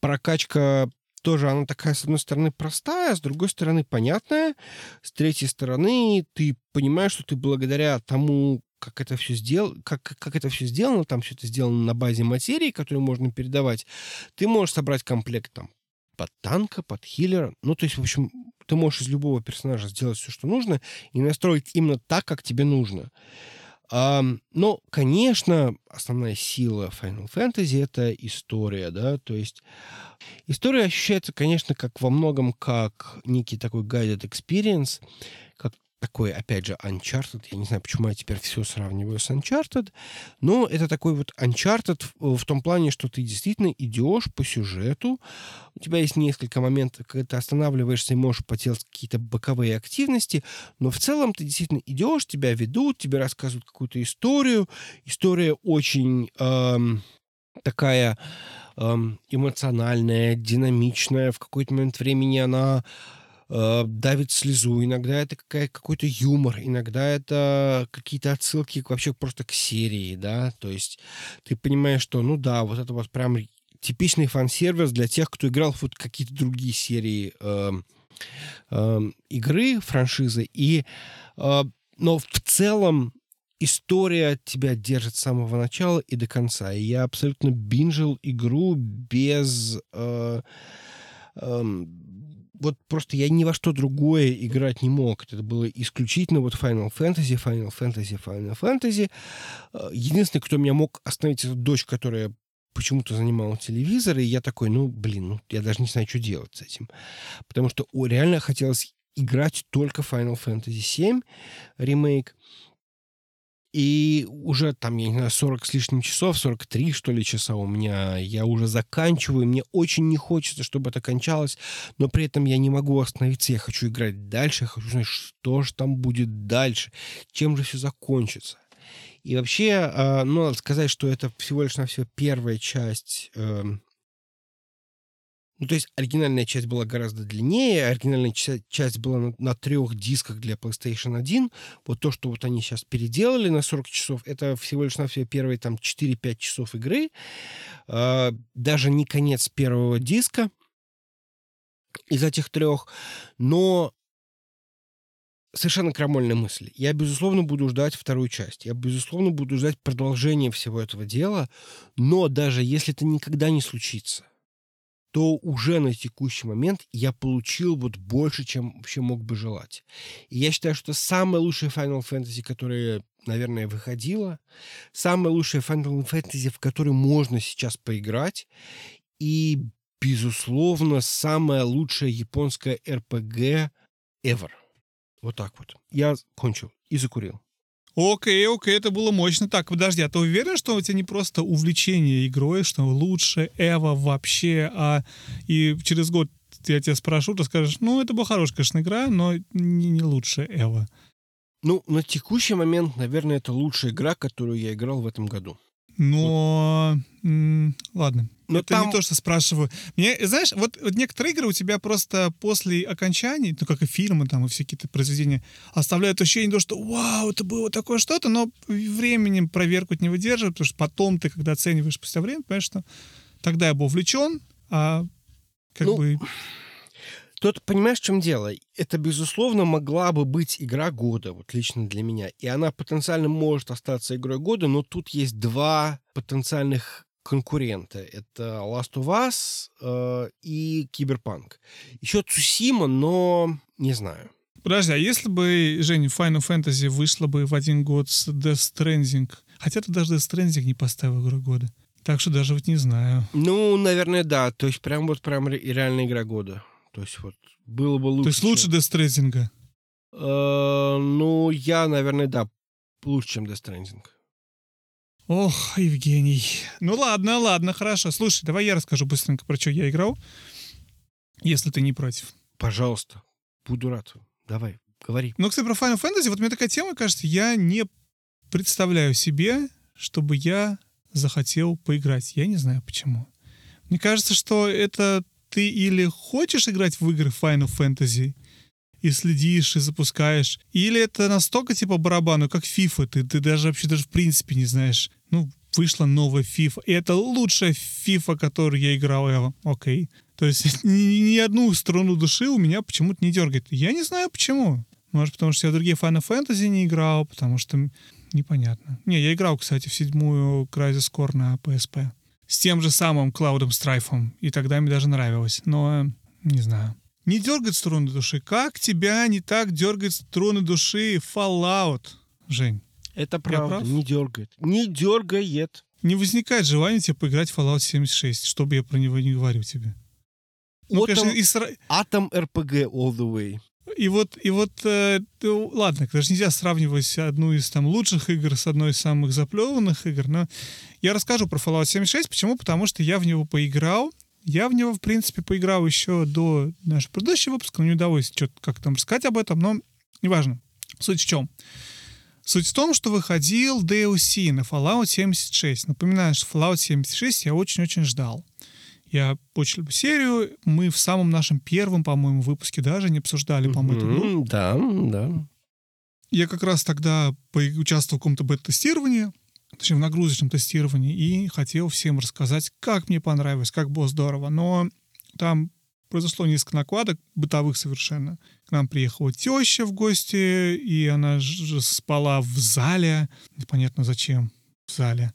прокачка тоже, она такая, с одной стороны, простая, с другой стороны, понятная. С третьей стороны, ты понимаешь, что ты благодаря тому, как это все сделал, как, как это все сделано, там все это сделано на базе материи, которую можно передавать, ты можешь собрать комплект там под танка, под хиллера. Ну, то есть, в общем, ты можешь из любого персонажа сделать все, что нужно, и настроить именно так, как тебе нужно. Но, конечно, основная сила Final Fantasy — это история, да, то есть история ощущается, конечно, как во многом как некий такой guided experience, как такой, опять же, Uncharted. Я не знаю, почему я теперь все сравниваю с Uncharted, но это такой вот Uncharted в, в том плане, что ты действительно идешь по сюжету, у тебя есть несколько моментов, когда ты останавливаешься и можешь поделать какие-то боковые активности, но в целом ты действительно идешь, тебя ведут, тебе рассказывают какую-то историю. История очень эм, такая эм, эмоциональная, динамичная. В какой-то момент времени она э, давит слезу, иногда это какая, какой-то юмор, иногда это какие-то отсылки вообще просто к серии, да, то есть ты понимаешь, что, ну да, вот это вот прям типичный фан-сервис для тех, кто играл в вот какие-то другие серии э, э, игры, франшизы, и, э, но в целом история тебя держит с самого начала и до конца. И я абсолютно бинжил игру без... Э, э, вот просто я ни во что другое играть не мог. Это было исключительно вот Final Fantasy, Final Fantasy, Final Fantasy. Э, единственный, кто меня мог остановить, это дочь, которая почему-то занимала телевизор, и я такой, ну, блин, ну, я даже не знаю, что делать с этим. Потому что о, реально хотелось играть только Final Fantasy VII ремейк. И уже там, я не знаю, 40 с лишним часов, 43, что ли, часа у меня, я уже заканчиваю. Мне очень не хочется, чтобы это кончалось, но при этом я не могу остановиться. Я хочу играть дальше, я хочу знать, что же там будет дальше, чем же все закончится. И вообще, э, ну, надо сказать, что это всего лишь на все первая часть э, ну, то есть оригинальная часть была гораздо длиннее, оригинальная часть была на, на трех дисках для PlayStation 1. Вот то, что вот они сейчас переделали на 40 часов, это всего лишь на все первые там 4-5 часов игры. Э, даже не конец первого диска из этих трех. Но совершенно крамольная мысль. Я, безусловно, буду ждать вторую часть. Я, безусловно, буду ждать продолжения всего этого дела. Но даже если это никогда не случится, то уже на текущий момент я получил вот больше, чем вообще мог бы желать. И я считаю, что самая лучшая Final Fantasy, которая, наверное, выходила, самая лучшая Final Fantasy, в которой можно сейчас поиграть, и, безусловно, самая лучшая японская RPG ever. Вот так вот. Я кончил и закурил. Окей, окей, это было мощно. Так, подожди, а ты уверен, что у тебя не просто увлечение игрой, что лучше Эва вообще, а и через год я тебя спрошу, ты скажешь, ну, это была хорошая, конечно, игра, но не, не лучше Эва. Ну, на текущий момент, наверное, это лучшая игра, которую я играл в этом году. Но... Вот. ладно. Но это там... не то, что спрашиваю. Мне, знаешь, вот, вот некоторые игры у тебя просто после окончаний, ну, как и фильмы там, и все какие-то произведения, оставляют ощущение того, что вау, это было такое что-то, но временем проверку не выдерживает, потому что потом ты, когда оцениваешь спустя время, понимаешь, что тогда я был увлечен, а как ну, бы... Тут понимаешь, в чем дело? Это, безусловно, могла бы быть игра года, вот лично для меня. И она потенциально может остаться игрой года, но тут есть два потенциальных конкурента. Это Last of Us э, и Киберпанк. Еще Цусима, но не знаю. Подожди, а если бы, Женя, Final Fantasy вышла бы в один год с Death Stranding, хотя ты даже Death Stranding не поставил игру года. Так что даже вот не знаю. Ну, наверное, да. То есть прям вот прям реальная игра года. То есть вот было бы лучше. То есть лучше Death Stranding? Э, ну, я, наверное, да, лучше, чем Stranding. Ох, Евгений. Ну ладно, ладно, хорошо. Слушай, давай я расскажу быстренько, про что я играл, если ты не против. Пожалуйста, буду рад. Давай, говори. Ну, кстати, про Final Fantasy, вот мне такая тема, кажется, я не представляю себе, чтобы я захотел поиграть. Я не знаю почему. Мне кажется, что это ты или хочешь играть в игры Final Fantasy, и следишь, и запускаешь. Или это настолько типа барабану, как FIFA, ты, ты даже вообще даже в принципе не знаешь. Ну, вышла новая FIFA, и это лучшая FIFA, которую я играл. Я, окей. То есть ни, ни одну струну души у меня почему-то не дергает. Я не знаю почему. Может, потому что я другие Final Fantasy не играл, потому что непонятно. Не, я играл, кстати, в седьмую Crysis Core на PSP. С тем же самым Клаудом Страйфом. И тогда мне даже нравилось. Но не знаю. Не дергает струны души. Как тебя не так дергает струны души Fallout, Жень? Это правда, не дергает. Не дергает. Не возникает желания тебе поиграть в Fallout 76, чтобы я про него не говорил тебе. Ну, Атом, конечно, и сра... Атом RPG all the way. И вот, и вот, э, ладно, даже нельзя сравнивать одну из там лучших игр с одной из самых заплеванных игр, но я расскажу про Fallout 76. Почему? Потому что я в него поиграл. Я в него, в принципе, поиграл еще до нашего предыдущего выпуска, но не удалось что-то как там рассказать об этом, но неважно. Суть в чем? Суть в том, что выходил DLC на Fallout 76. Напоминаю, что Fallout 76 я очень-очень ждал. Я люблю серию. Мы в самом нашем первом, по-моему, выпуске даже не обсуждали, по-моему, эту игру. Да, да. Я как раз тогда участвовал в каком-то бета-тестировании, точнее, в нагрузочном тестировании, и хотел всем рассказать, как мне понравилось, как было здорово. Но там произошло несколько накладок, бытовых совершенно. К нам приехала теща в гости, и она же спала в зале. Непонятно зачем в зале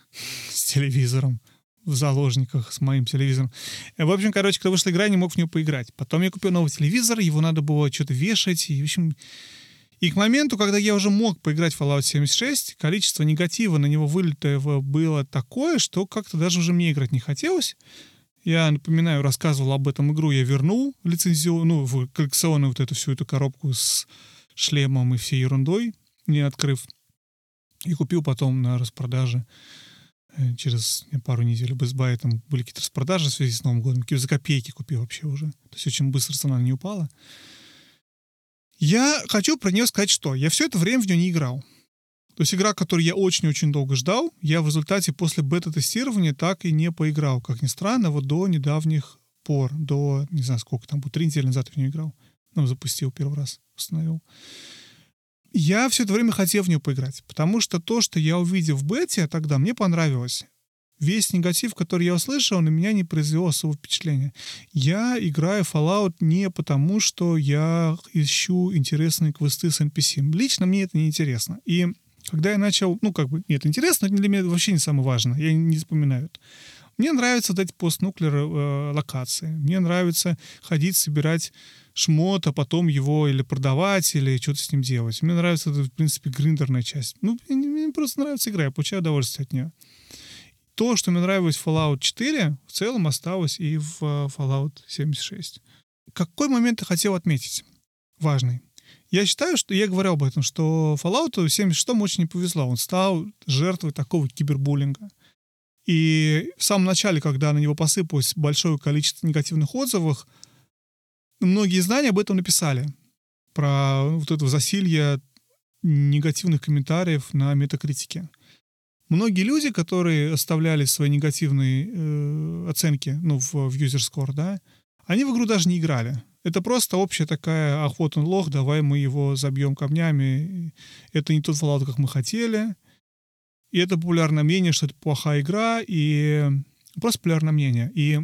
с телевизором в заложниках с моим телевизором. В общем, короче, когда вышла игра, я не мог в нее поиграть. Потом я купил новый телевизор, его надо было что-то вешать. И, в общем, и к моменту, когда я уже мог поиграть в Fallout 76, количество негатива на него вылетого было такое, что как-то даже уже мне играть не хотелось. Я напоминаю, рассказывал об этом игру, я вернул лицензию, ну, в коллекционную вот эту всю эту коробку с шлемом и всей ерундой, не открыв. И купил потом на распродаже Э, через пару недель Best Buy там были какие-то распродажи в связи с Новым годом, какие за копейки купил вообще уже. То есть очень быстро цена не упала. Я хочу про нее сказать, что я все это время в нее не играл. То есть игра, которую я очень-очень долго ждал, я в результате после бета-тестирования так и не поиграл. Как ни странно, вот до недавних пор, до, не знаю, сколько там, три недели назад я в нее играл. Ну, запустил первый раз, установил я все это время хотел в нее поиграть, потому что то, что я увидел в бете тогда, мне понравилось. Весь негатив, который я услышал, на меня не произвел особого впечатления. Я играю Fallout не потому, что я ищу интересные квесты с NPC. Лично мне это не интересно. И когда я начал, ну, как бы, нет, интересно, для меня вообще не самое важное, я не запоминаю это. Мне нравится вот эти постнуклер э, локации. Мне нравится ходить, собирать шмот, а потом его или продавать, или что-то с ним делать. Мне нравится, в принципе, гриндерная часть. Ну, мне, мне просто нравится игра, я получаю удовольствие от нее. То, что мне нравилось в Fallout 4, в целом осталось и в uh, Fallout 76. Какой момент я хотел отметить? Важный. Я считаю, что я говорил об этом, что Fallout 76 очень не повезло. Он стал жертвой такого кибербуллинга. И в самом начале, когда на него посыпалось большое количество негативных отзывов, многие издания об этом написали. Про вот это засилье негативных комментариев на метакритике. Многие люди, которые оставляли свои негативные э, оценки ну, в, в user score, да, они в игру даже не играли. Это просто общая такая, вот он лох, давай мы его забьем камнями. Это не тот Fallout, как мы хотели. И это популярное мнение, что это плохая игра, и просто популярное мнение. И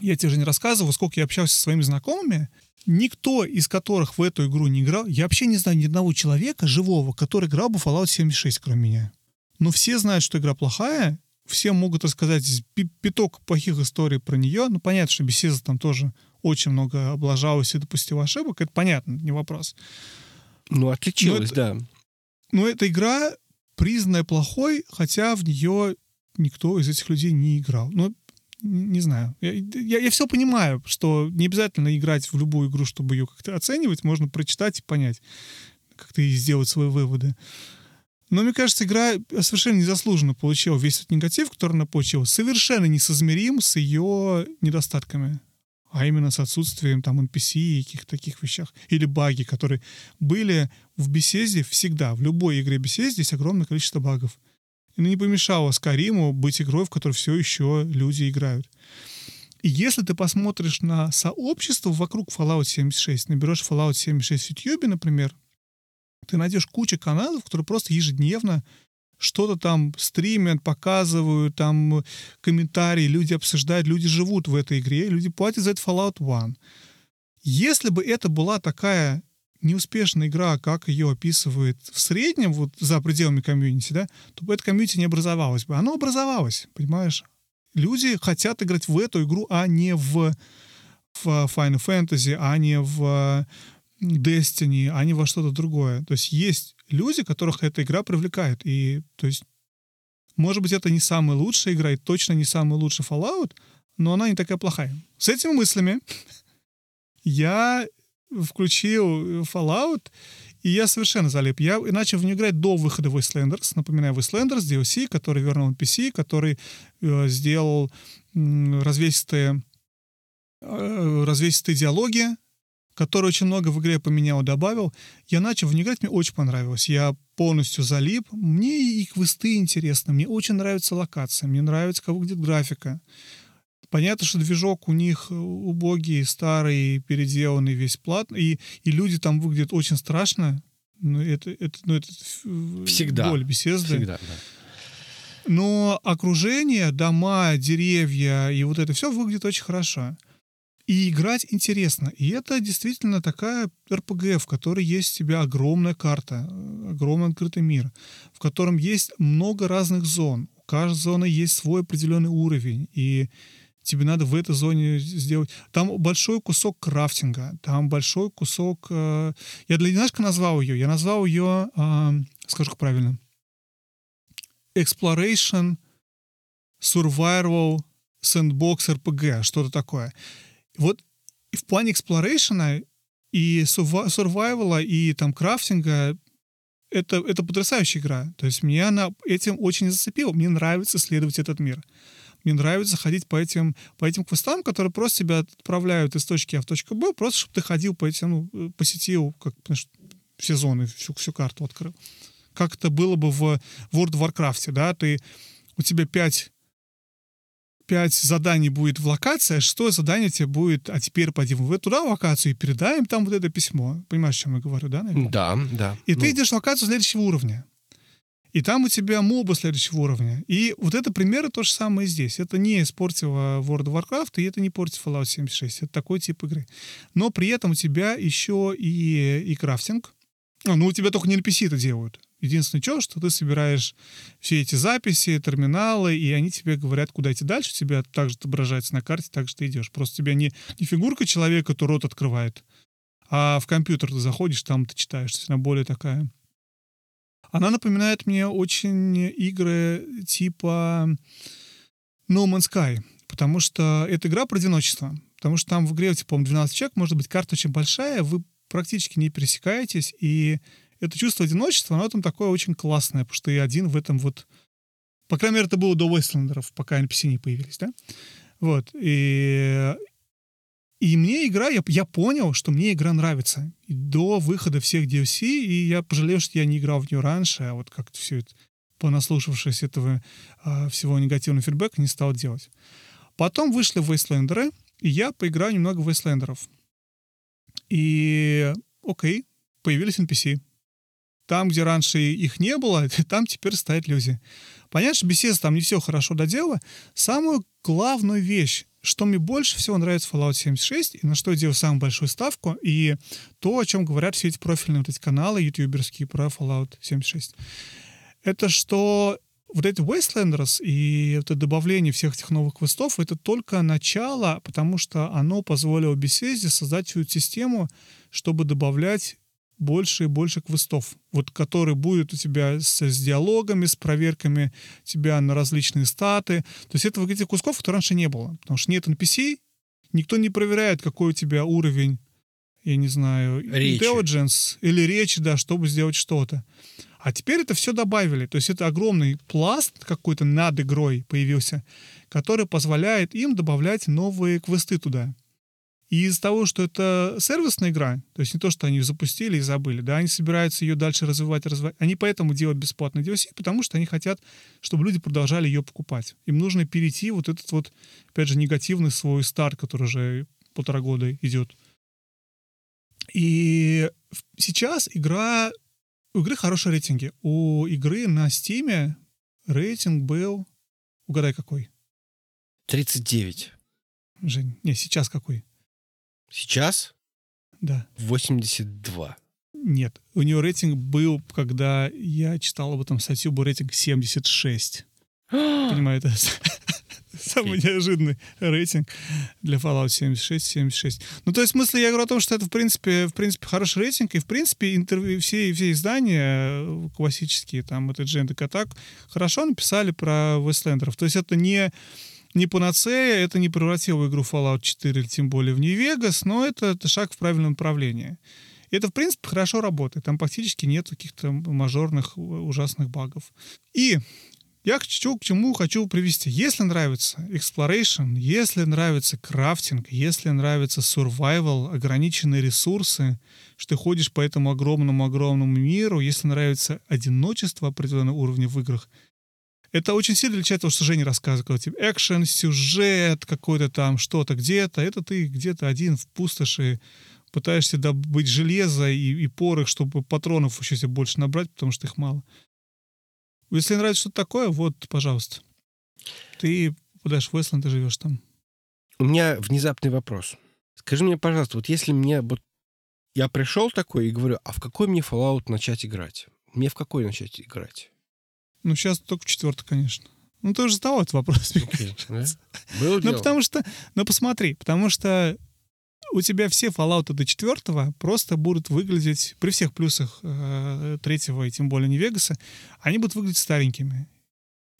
я тебе же не рассказывал, сколько я общался со своими знакомыми, никто из которых в эту игру не играл, я вообще не знаю ни одного человека живого, который играл бы Fallout 76, кроме меня. Но все знают, что игра плохая, все могут рассказать пяток плохих историй про нее. Ну, понятно, что Бесеза там тоже очень много облажалась и допустила ошибок, это понятно, не вопрос. Ну, отличилась, но это, да. Но эта игра признанная плохой, хотя в нее никто из этих людей не играл. Ну, не знаю. Я, я, я все понимаю, что не обязательно играть в любую игру, чтобы ее как-то оценивать. Можно прочитать и понять, как-то и сделать свои выводы. Но мне кажется, игра совершенно незаслуженно получила весь этот негатив, который она получила, совершенно несоизмерим с ее недостатками а именно с отсутствием там NPC и каких-то таких вещах. Или баги, которые были в беседе всегда. В любой игре беседе здесь огромное количество багов. Не помешало Скариму быть игрой, в которой все еще люди играют. И если ты посмотришь на сообщество вокруг Fallout 76, наберешь Fallout 76 в YouTube, например, ты найдешь кучу каналов, которые просто ежедневно что-то там стримят, показывают, там комментарии, люди обсуждают, люди живут в этой игре, люди платят за это Fallout 1. Если бы это была такая неуспешная игра, как ее описывает в среднем, вот за пределами комьюнити, да, то бы это комьюнити не образовалось бы. Оно образовалось, понимаешь? Люди хотят играть в эту игру, а не в, в Final Fantasy, а не в Destiny, а не во что-то другое. То есть есть люди, которых эта игра привлекает. И, то есть, может быть, это не самая лучшая игра и точно не самый лучший Fallout, но она не такая плохая. С этими мыслями я включил Fallout, и я совершенно залип. Я начал в нее играть до выхода Wastelanders. Напоминаю, Wastelanders, DLC, который вернул NPC, который э, сделал э, развесистые, э, развесистые диалоги, который очень много в игре поменял добавил. Я начал в нее играть, мне очень понравилось. Я полностью залип. Мне и квесты интересны, мне очень нравится локация, мне нравится, как выглядит графика. Понятно, что движок у них убогий, старый, переделанный весь платный, и, и люди там выглядят очень страшно. Ну, это, это, ну, это Всегда. боль беседы. Всегда, да. Но окружение, дома, деревья и вот это все выглядит очень хорошо. И играть интересно. И это действительно такая РПГ, в которой есть у тебя огромная карта, огромный открытый мир, в котором есть много разных зон. У каждой зоны есть свой определенный уровень. И тебе надо в этой зоне сделать. Там большой кусок крафтинга, там большой кусок... Э, я для знаешь, как назвал ее? Я назвал ее, э, скажу правильно, Exploration Survival Sandbox RPG, что-то такое. Вот в плане exploration и survival и там крафтинга это, это потрясающая игра. То есть мне она этим очень зацепила. Мне нравится исследовать этот мир. Мне нравится ходить по этим, по этим квестам, которые просто тебя отправляют из точки А в точку Б, просто чтобы ты ходил по этим, ну, посетил, как, знаешь, все зоны, всю, всю карту открыл. Как это было бы в World of Warcraft, да, ты, у тебя пять пять заданий будет в локации, а шестое задание тебе будет, а теперь пойдем в туда в локацию и передаем там вот это письмо. Понимаешь, о чем я говорю, да? Наверное? Да, да. И ну. ты идешь в локацию следующего уровня. И там у тебя мобы следующего уровня. И вот это примеры то же самое здесь. Это не испортило World of Warcraft, и это не портит Fallout 76. Это такой тип игры. Но при этом у тебя еще и, и крафтинг. А, ну, у тебя только не NPC это делают. Единственное, что, что ты собираешь все эти записи, терминалы, и они тебе говорят, куда идти дальше. Тебя также отображается на карте, так же ты идешь. Просто тебя не, не фигурка человека, то рот открывает, а в компьютер ты заходишь, там ты читаешь. То есть она более такая она напоминает мне очень игры типа No Man's Sky, потому что это игра про одиночество. Потому что там в игре, типа, 12 человек, может быть, карта очень большая, вы практически не пересекаетесь, и это чувство одиночества, оно там такое очень классное, потому что и один в этом вот... По крайней мере, это было до Вестлендеров, пока NPC не появились, да? Вот. И, и мне игра, я, я понял, что мне игра нравится. И до выхода всех DLC, и я пожалел, что я не играл в нее раньше, а вот как-то все это, понаслушавшись этого а, всего негативного фидбэка, не стал делать. Потом вышли Вейслендеры, и я поиграю немного в Вейслендеров. И окей, появились NPC. Там, где раньше их не было, там теперь стоят люди. Понятно, что беседа там не все хорошо додела. Самую главную вещь, что мне больше всего нравится в Fallout 76, и на что я делаю самую большую ставку, и то, о чем говорят все эти профильные вот эти каналы ютуберские про Fallout 76, это что вот эти Wastelanders и это добавление всех этих новых квестов, это только начало, потому что оно позволило Bethesda создать свою систему, чтобы добавлять больше и больше квестов, вот которые будут у тебя с, с диалогами, с проверками тебя на различные статы. То есть этого этих кусков, которые раньше не было, потому что нет NPC, никто не проверяет, какой у тебя уровень, я не знаю, речи. intelligence или речи, да, чтобы сделать что-то. А теперь это все добавили. То есть это огромный пласт какой-то над игрой появился, который позволяет им добавлять новые квесты туда. И из-за того, что это сервисная игра, то есть не то, что они запустили и забыли, да, они собираются ее дальше развивать, развивать. Они поэтому делают бесплатный DLC, потому что они хотят, чтобы люди продолжали ее покупать. Им нужно перейти вот этот вот, опять же, негативный свой старт, который уже полтора года идет. И сейчас игра... У игры хорошие рейтинги. У игры на Стиме рейтинг был... Угадай, какой? 39. Жень, не, сейчас какой? Сейчас Да. 82. Нет, у нее рейтинг был, когда я читал об этом статью, был рейтинг 76. Понимаю, это самый неожиданный рейтинг для Fallout 76, 76. Ну, то есть, в смысле, я говорю о том, что это, в принципе, в принципе, хороший рейтинг, и, в принципе, интервью, все, все издания э, классические, там, это Джен так хорошо написали про Вестлендеров. То есть, это не не панацея, это не превратило игру Fallout 4, тем более в Нью-Вегас, но это, это шаг в правильном направлении. И это, в принципе, хорошо работает. Там практически нет каких-то мажорных ужасных багов. И я хочу, к чему хочу привести. Если нравится exploration, если нравится крафтинг, если нравится survival, ограниченные ресурсы, что ты ходишь по этому огромному-огромному миру, если нравится одиночество определенного уровня в играх, это очень сильно отличается от того, что Женя рассказывал. Типа экшен, сюжет, какой-то там что-то где-то. Это ты где-то один в пустоши пытаешься добыть железо и, и порох, чтобы патронов еще себе больше набрать, потому что их мало. Если нравится что-то такое, вот, пожалуйста. Ты попадаешь в Вестланд и живешь там. У меня внезапный вопрос. Скажи мне, пожалуйста, вот если мне вот я пришел такой и говорю, а в какой мне Fallout начать играть? Мне в какой начать играть? Ну, сейчас только четвертый, конечно. Ну, ты уже задавал этот вопрос. Okay, да? Было ну, потому что... Ну, посмотри, потому что у тебя все Fallout до четвертого просто будут выглядеть, при всех плюсах э, третьего и тем более не Вегаса, они будут выглядеть старенькими.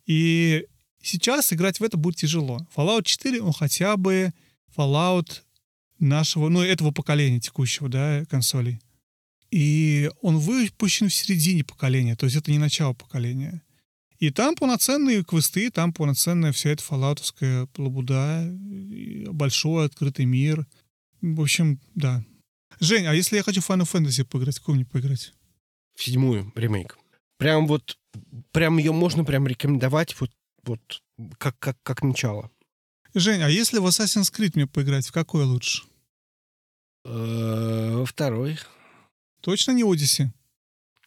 И сейчас играть в это будет тяжело. Fallout 4, он хотя бы Fallout нашего, ну, этого поколения текущего, да, консолей. И он выпущен в середине поколения, то есть это не начало поколения. И там полноценные квесты, там полноценная вся эта фалаутовская лабуда, большой открытый мир. В общем, да. Жень, а если я хочу в Final Fantasy поиграть, какую мне поиграть? В седьмую ремейк. Прям вот, прям ее можно прям рекомендовать вот, вот как, как, как начало. Жень, а если в Assassin's Creed мне поиграть, в какой лучше? Э, Во второй. Точно не Odyssey?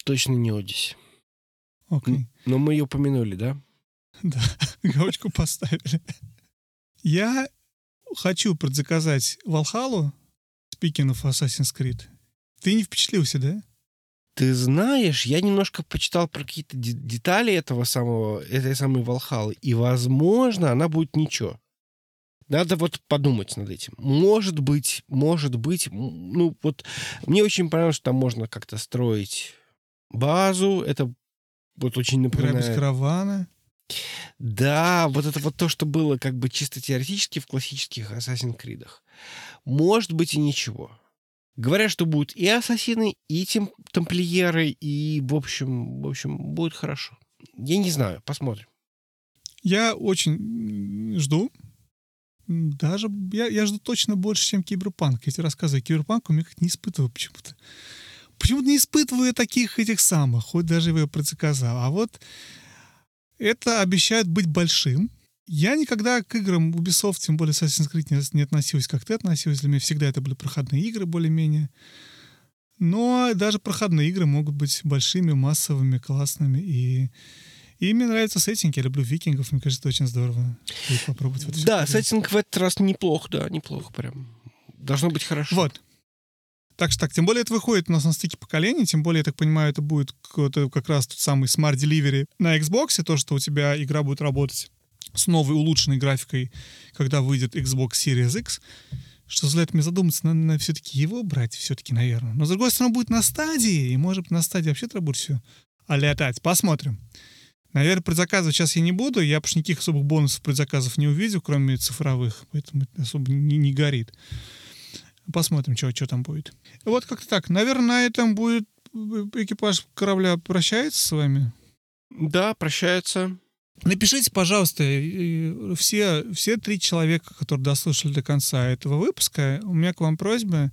Точно не Одиссе. Окей. Но мы ее упомянули, да? Да, галочку поставили. Я хочу предзаказать Valhalla, speaking of Assassin's Creed. Ты не впечатлился, да? Ты знаешь, я немножко почитал про какие-то де- детали этого самого, этой самой Валхалы, и, возможно, она будет ничего. Надо вот подумать над этим. Может быть, может быть, ну вот мне очень понравилось, что там можно как-то строить базу. Это вот очень Грабить напоминает. караваны. Да, вот это вот то, что было как бы чисто теоретически в классических Assassin's Creed. Может быть и ничего. Говорят, что будут и ассасины, и тем, тамплиеры, и, в общем, в общем, будет хорошо. Я не знаю, посмотрим. Я очень жду. Даже я, я жду точно больше, чем Киберпанк. Я тебе рассказываю, Киберпанк у меня как не испытываю почему-то. Почему-то не испытываю таких этих самых, хоть даже его предзаказал. А вот это обещает быть большим. Я никогда к играм Ubisoft, тем более Assassin's Creed, не, не относился, как ты относилась. Для меня всегда это были проходные игры более-менее. Но даже проходные игры могут быть большими, массовыми, классными. И, и мне нравится сеттинг. Я люблю викингов. Мне кажется, это очень здорово. попробовать в это всё Да, сеттинг в этот раз неплохо, да, неплохо прям. Должно быть хорошо. Вот. Так что так, тем более это выходит у нас на стыке поколений, тем более, я так понимаю, это будет как раз тот самый Smart Delivery на Xbox, то, что у тебя игра будет работать с новой улучшенной графикой, когда выйдет Xbox Series X, что заставляет меня задуматься, надо, надо все-таки его брать, все-таки, наверное. Но, с другой стороны, будет на стадии, и, может на стадии вообще треба будет все летать. Посмотрим. Наверное, предзаказывать сейчас я не буду, я потому никаких особых бонусов предзаказов не увидел, кроме цифровых, поэтому это особо не, не горит. Посмотрим, что, что там будет. Вот как-то так. Наверное, на этом будет э, экипаж корабля прощается с вами. Да, прощается. Напишите, пожалуйста, все, все три человека, которые дослушали до конца этого выпуска, у меня к вам просьба,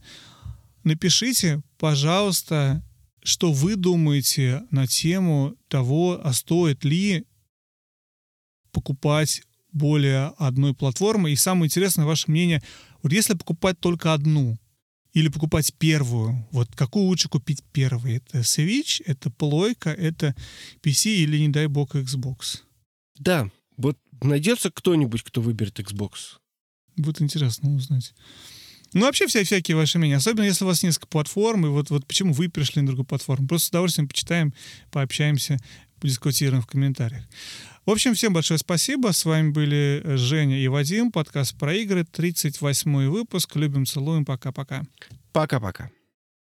напишите, пожалуйста, что вы думаете на тему того, а стоит ли покупать более одной платформы. И самое интересное, ваше мнение, вот если покупать только одну, или покупать первую, вот какую лучше купить первой? Это Switch, это плойка, это PC или, не дай бог, Xbox? Да, вот найдется кто-нибудь, кто выберет Xbox. Будет интересно узнать. Ну, вообще вся, всякие ваши мнения. Особенно, если у вас несколько платформ, и вот, вот почему вы перешли на другую платформу. Просто с удовольствием почитаем, пообщаемся, подискутируем в комментариях. В общем, всем большое спасибо. С вами были Женя и Вадим. Подкаст про игры. 38 выпуск. Любим, целуем. Пока-пока. Пока-пока.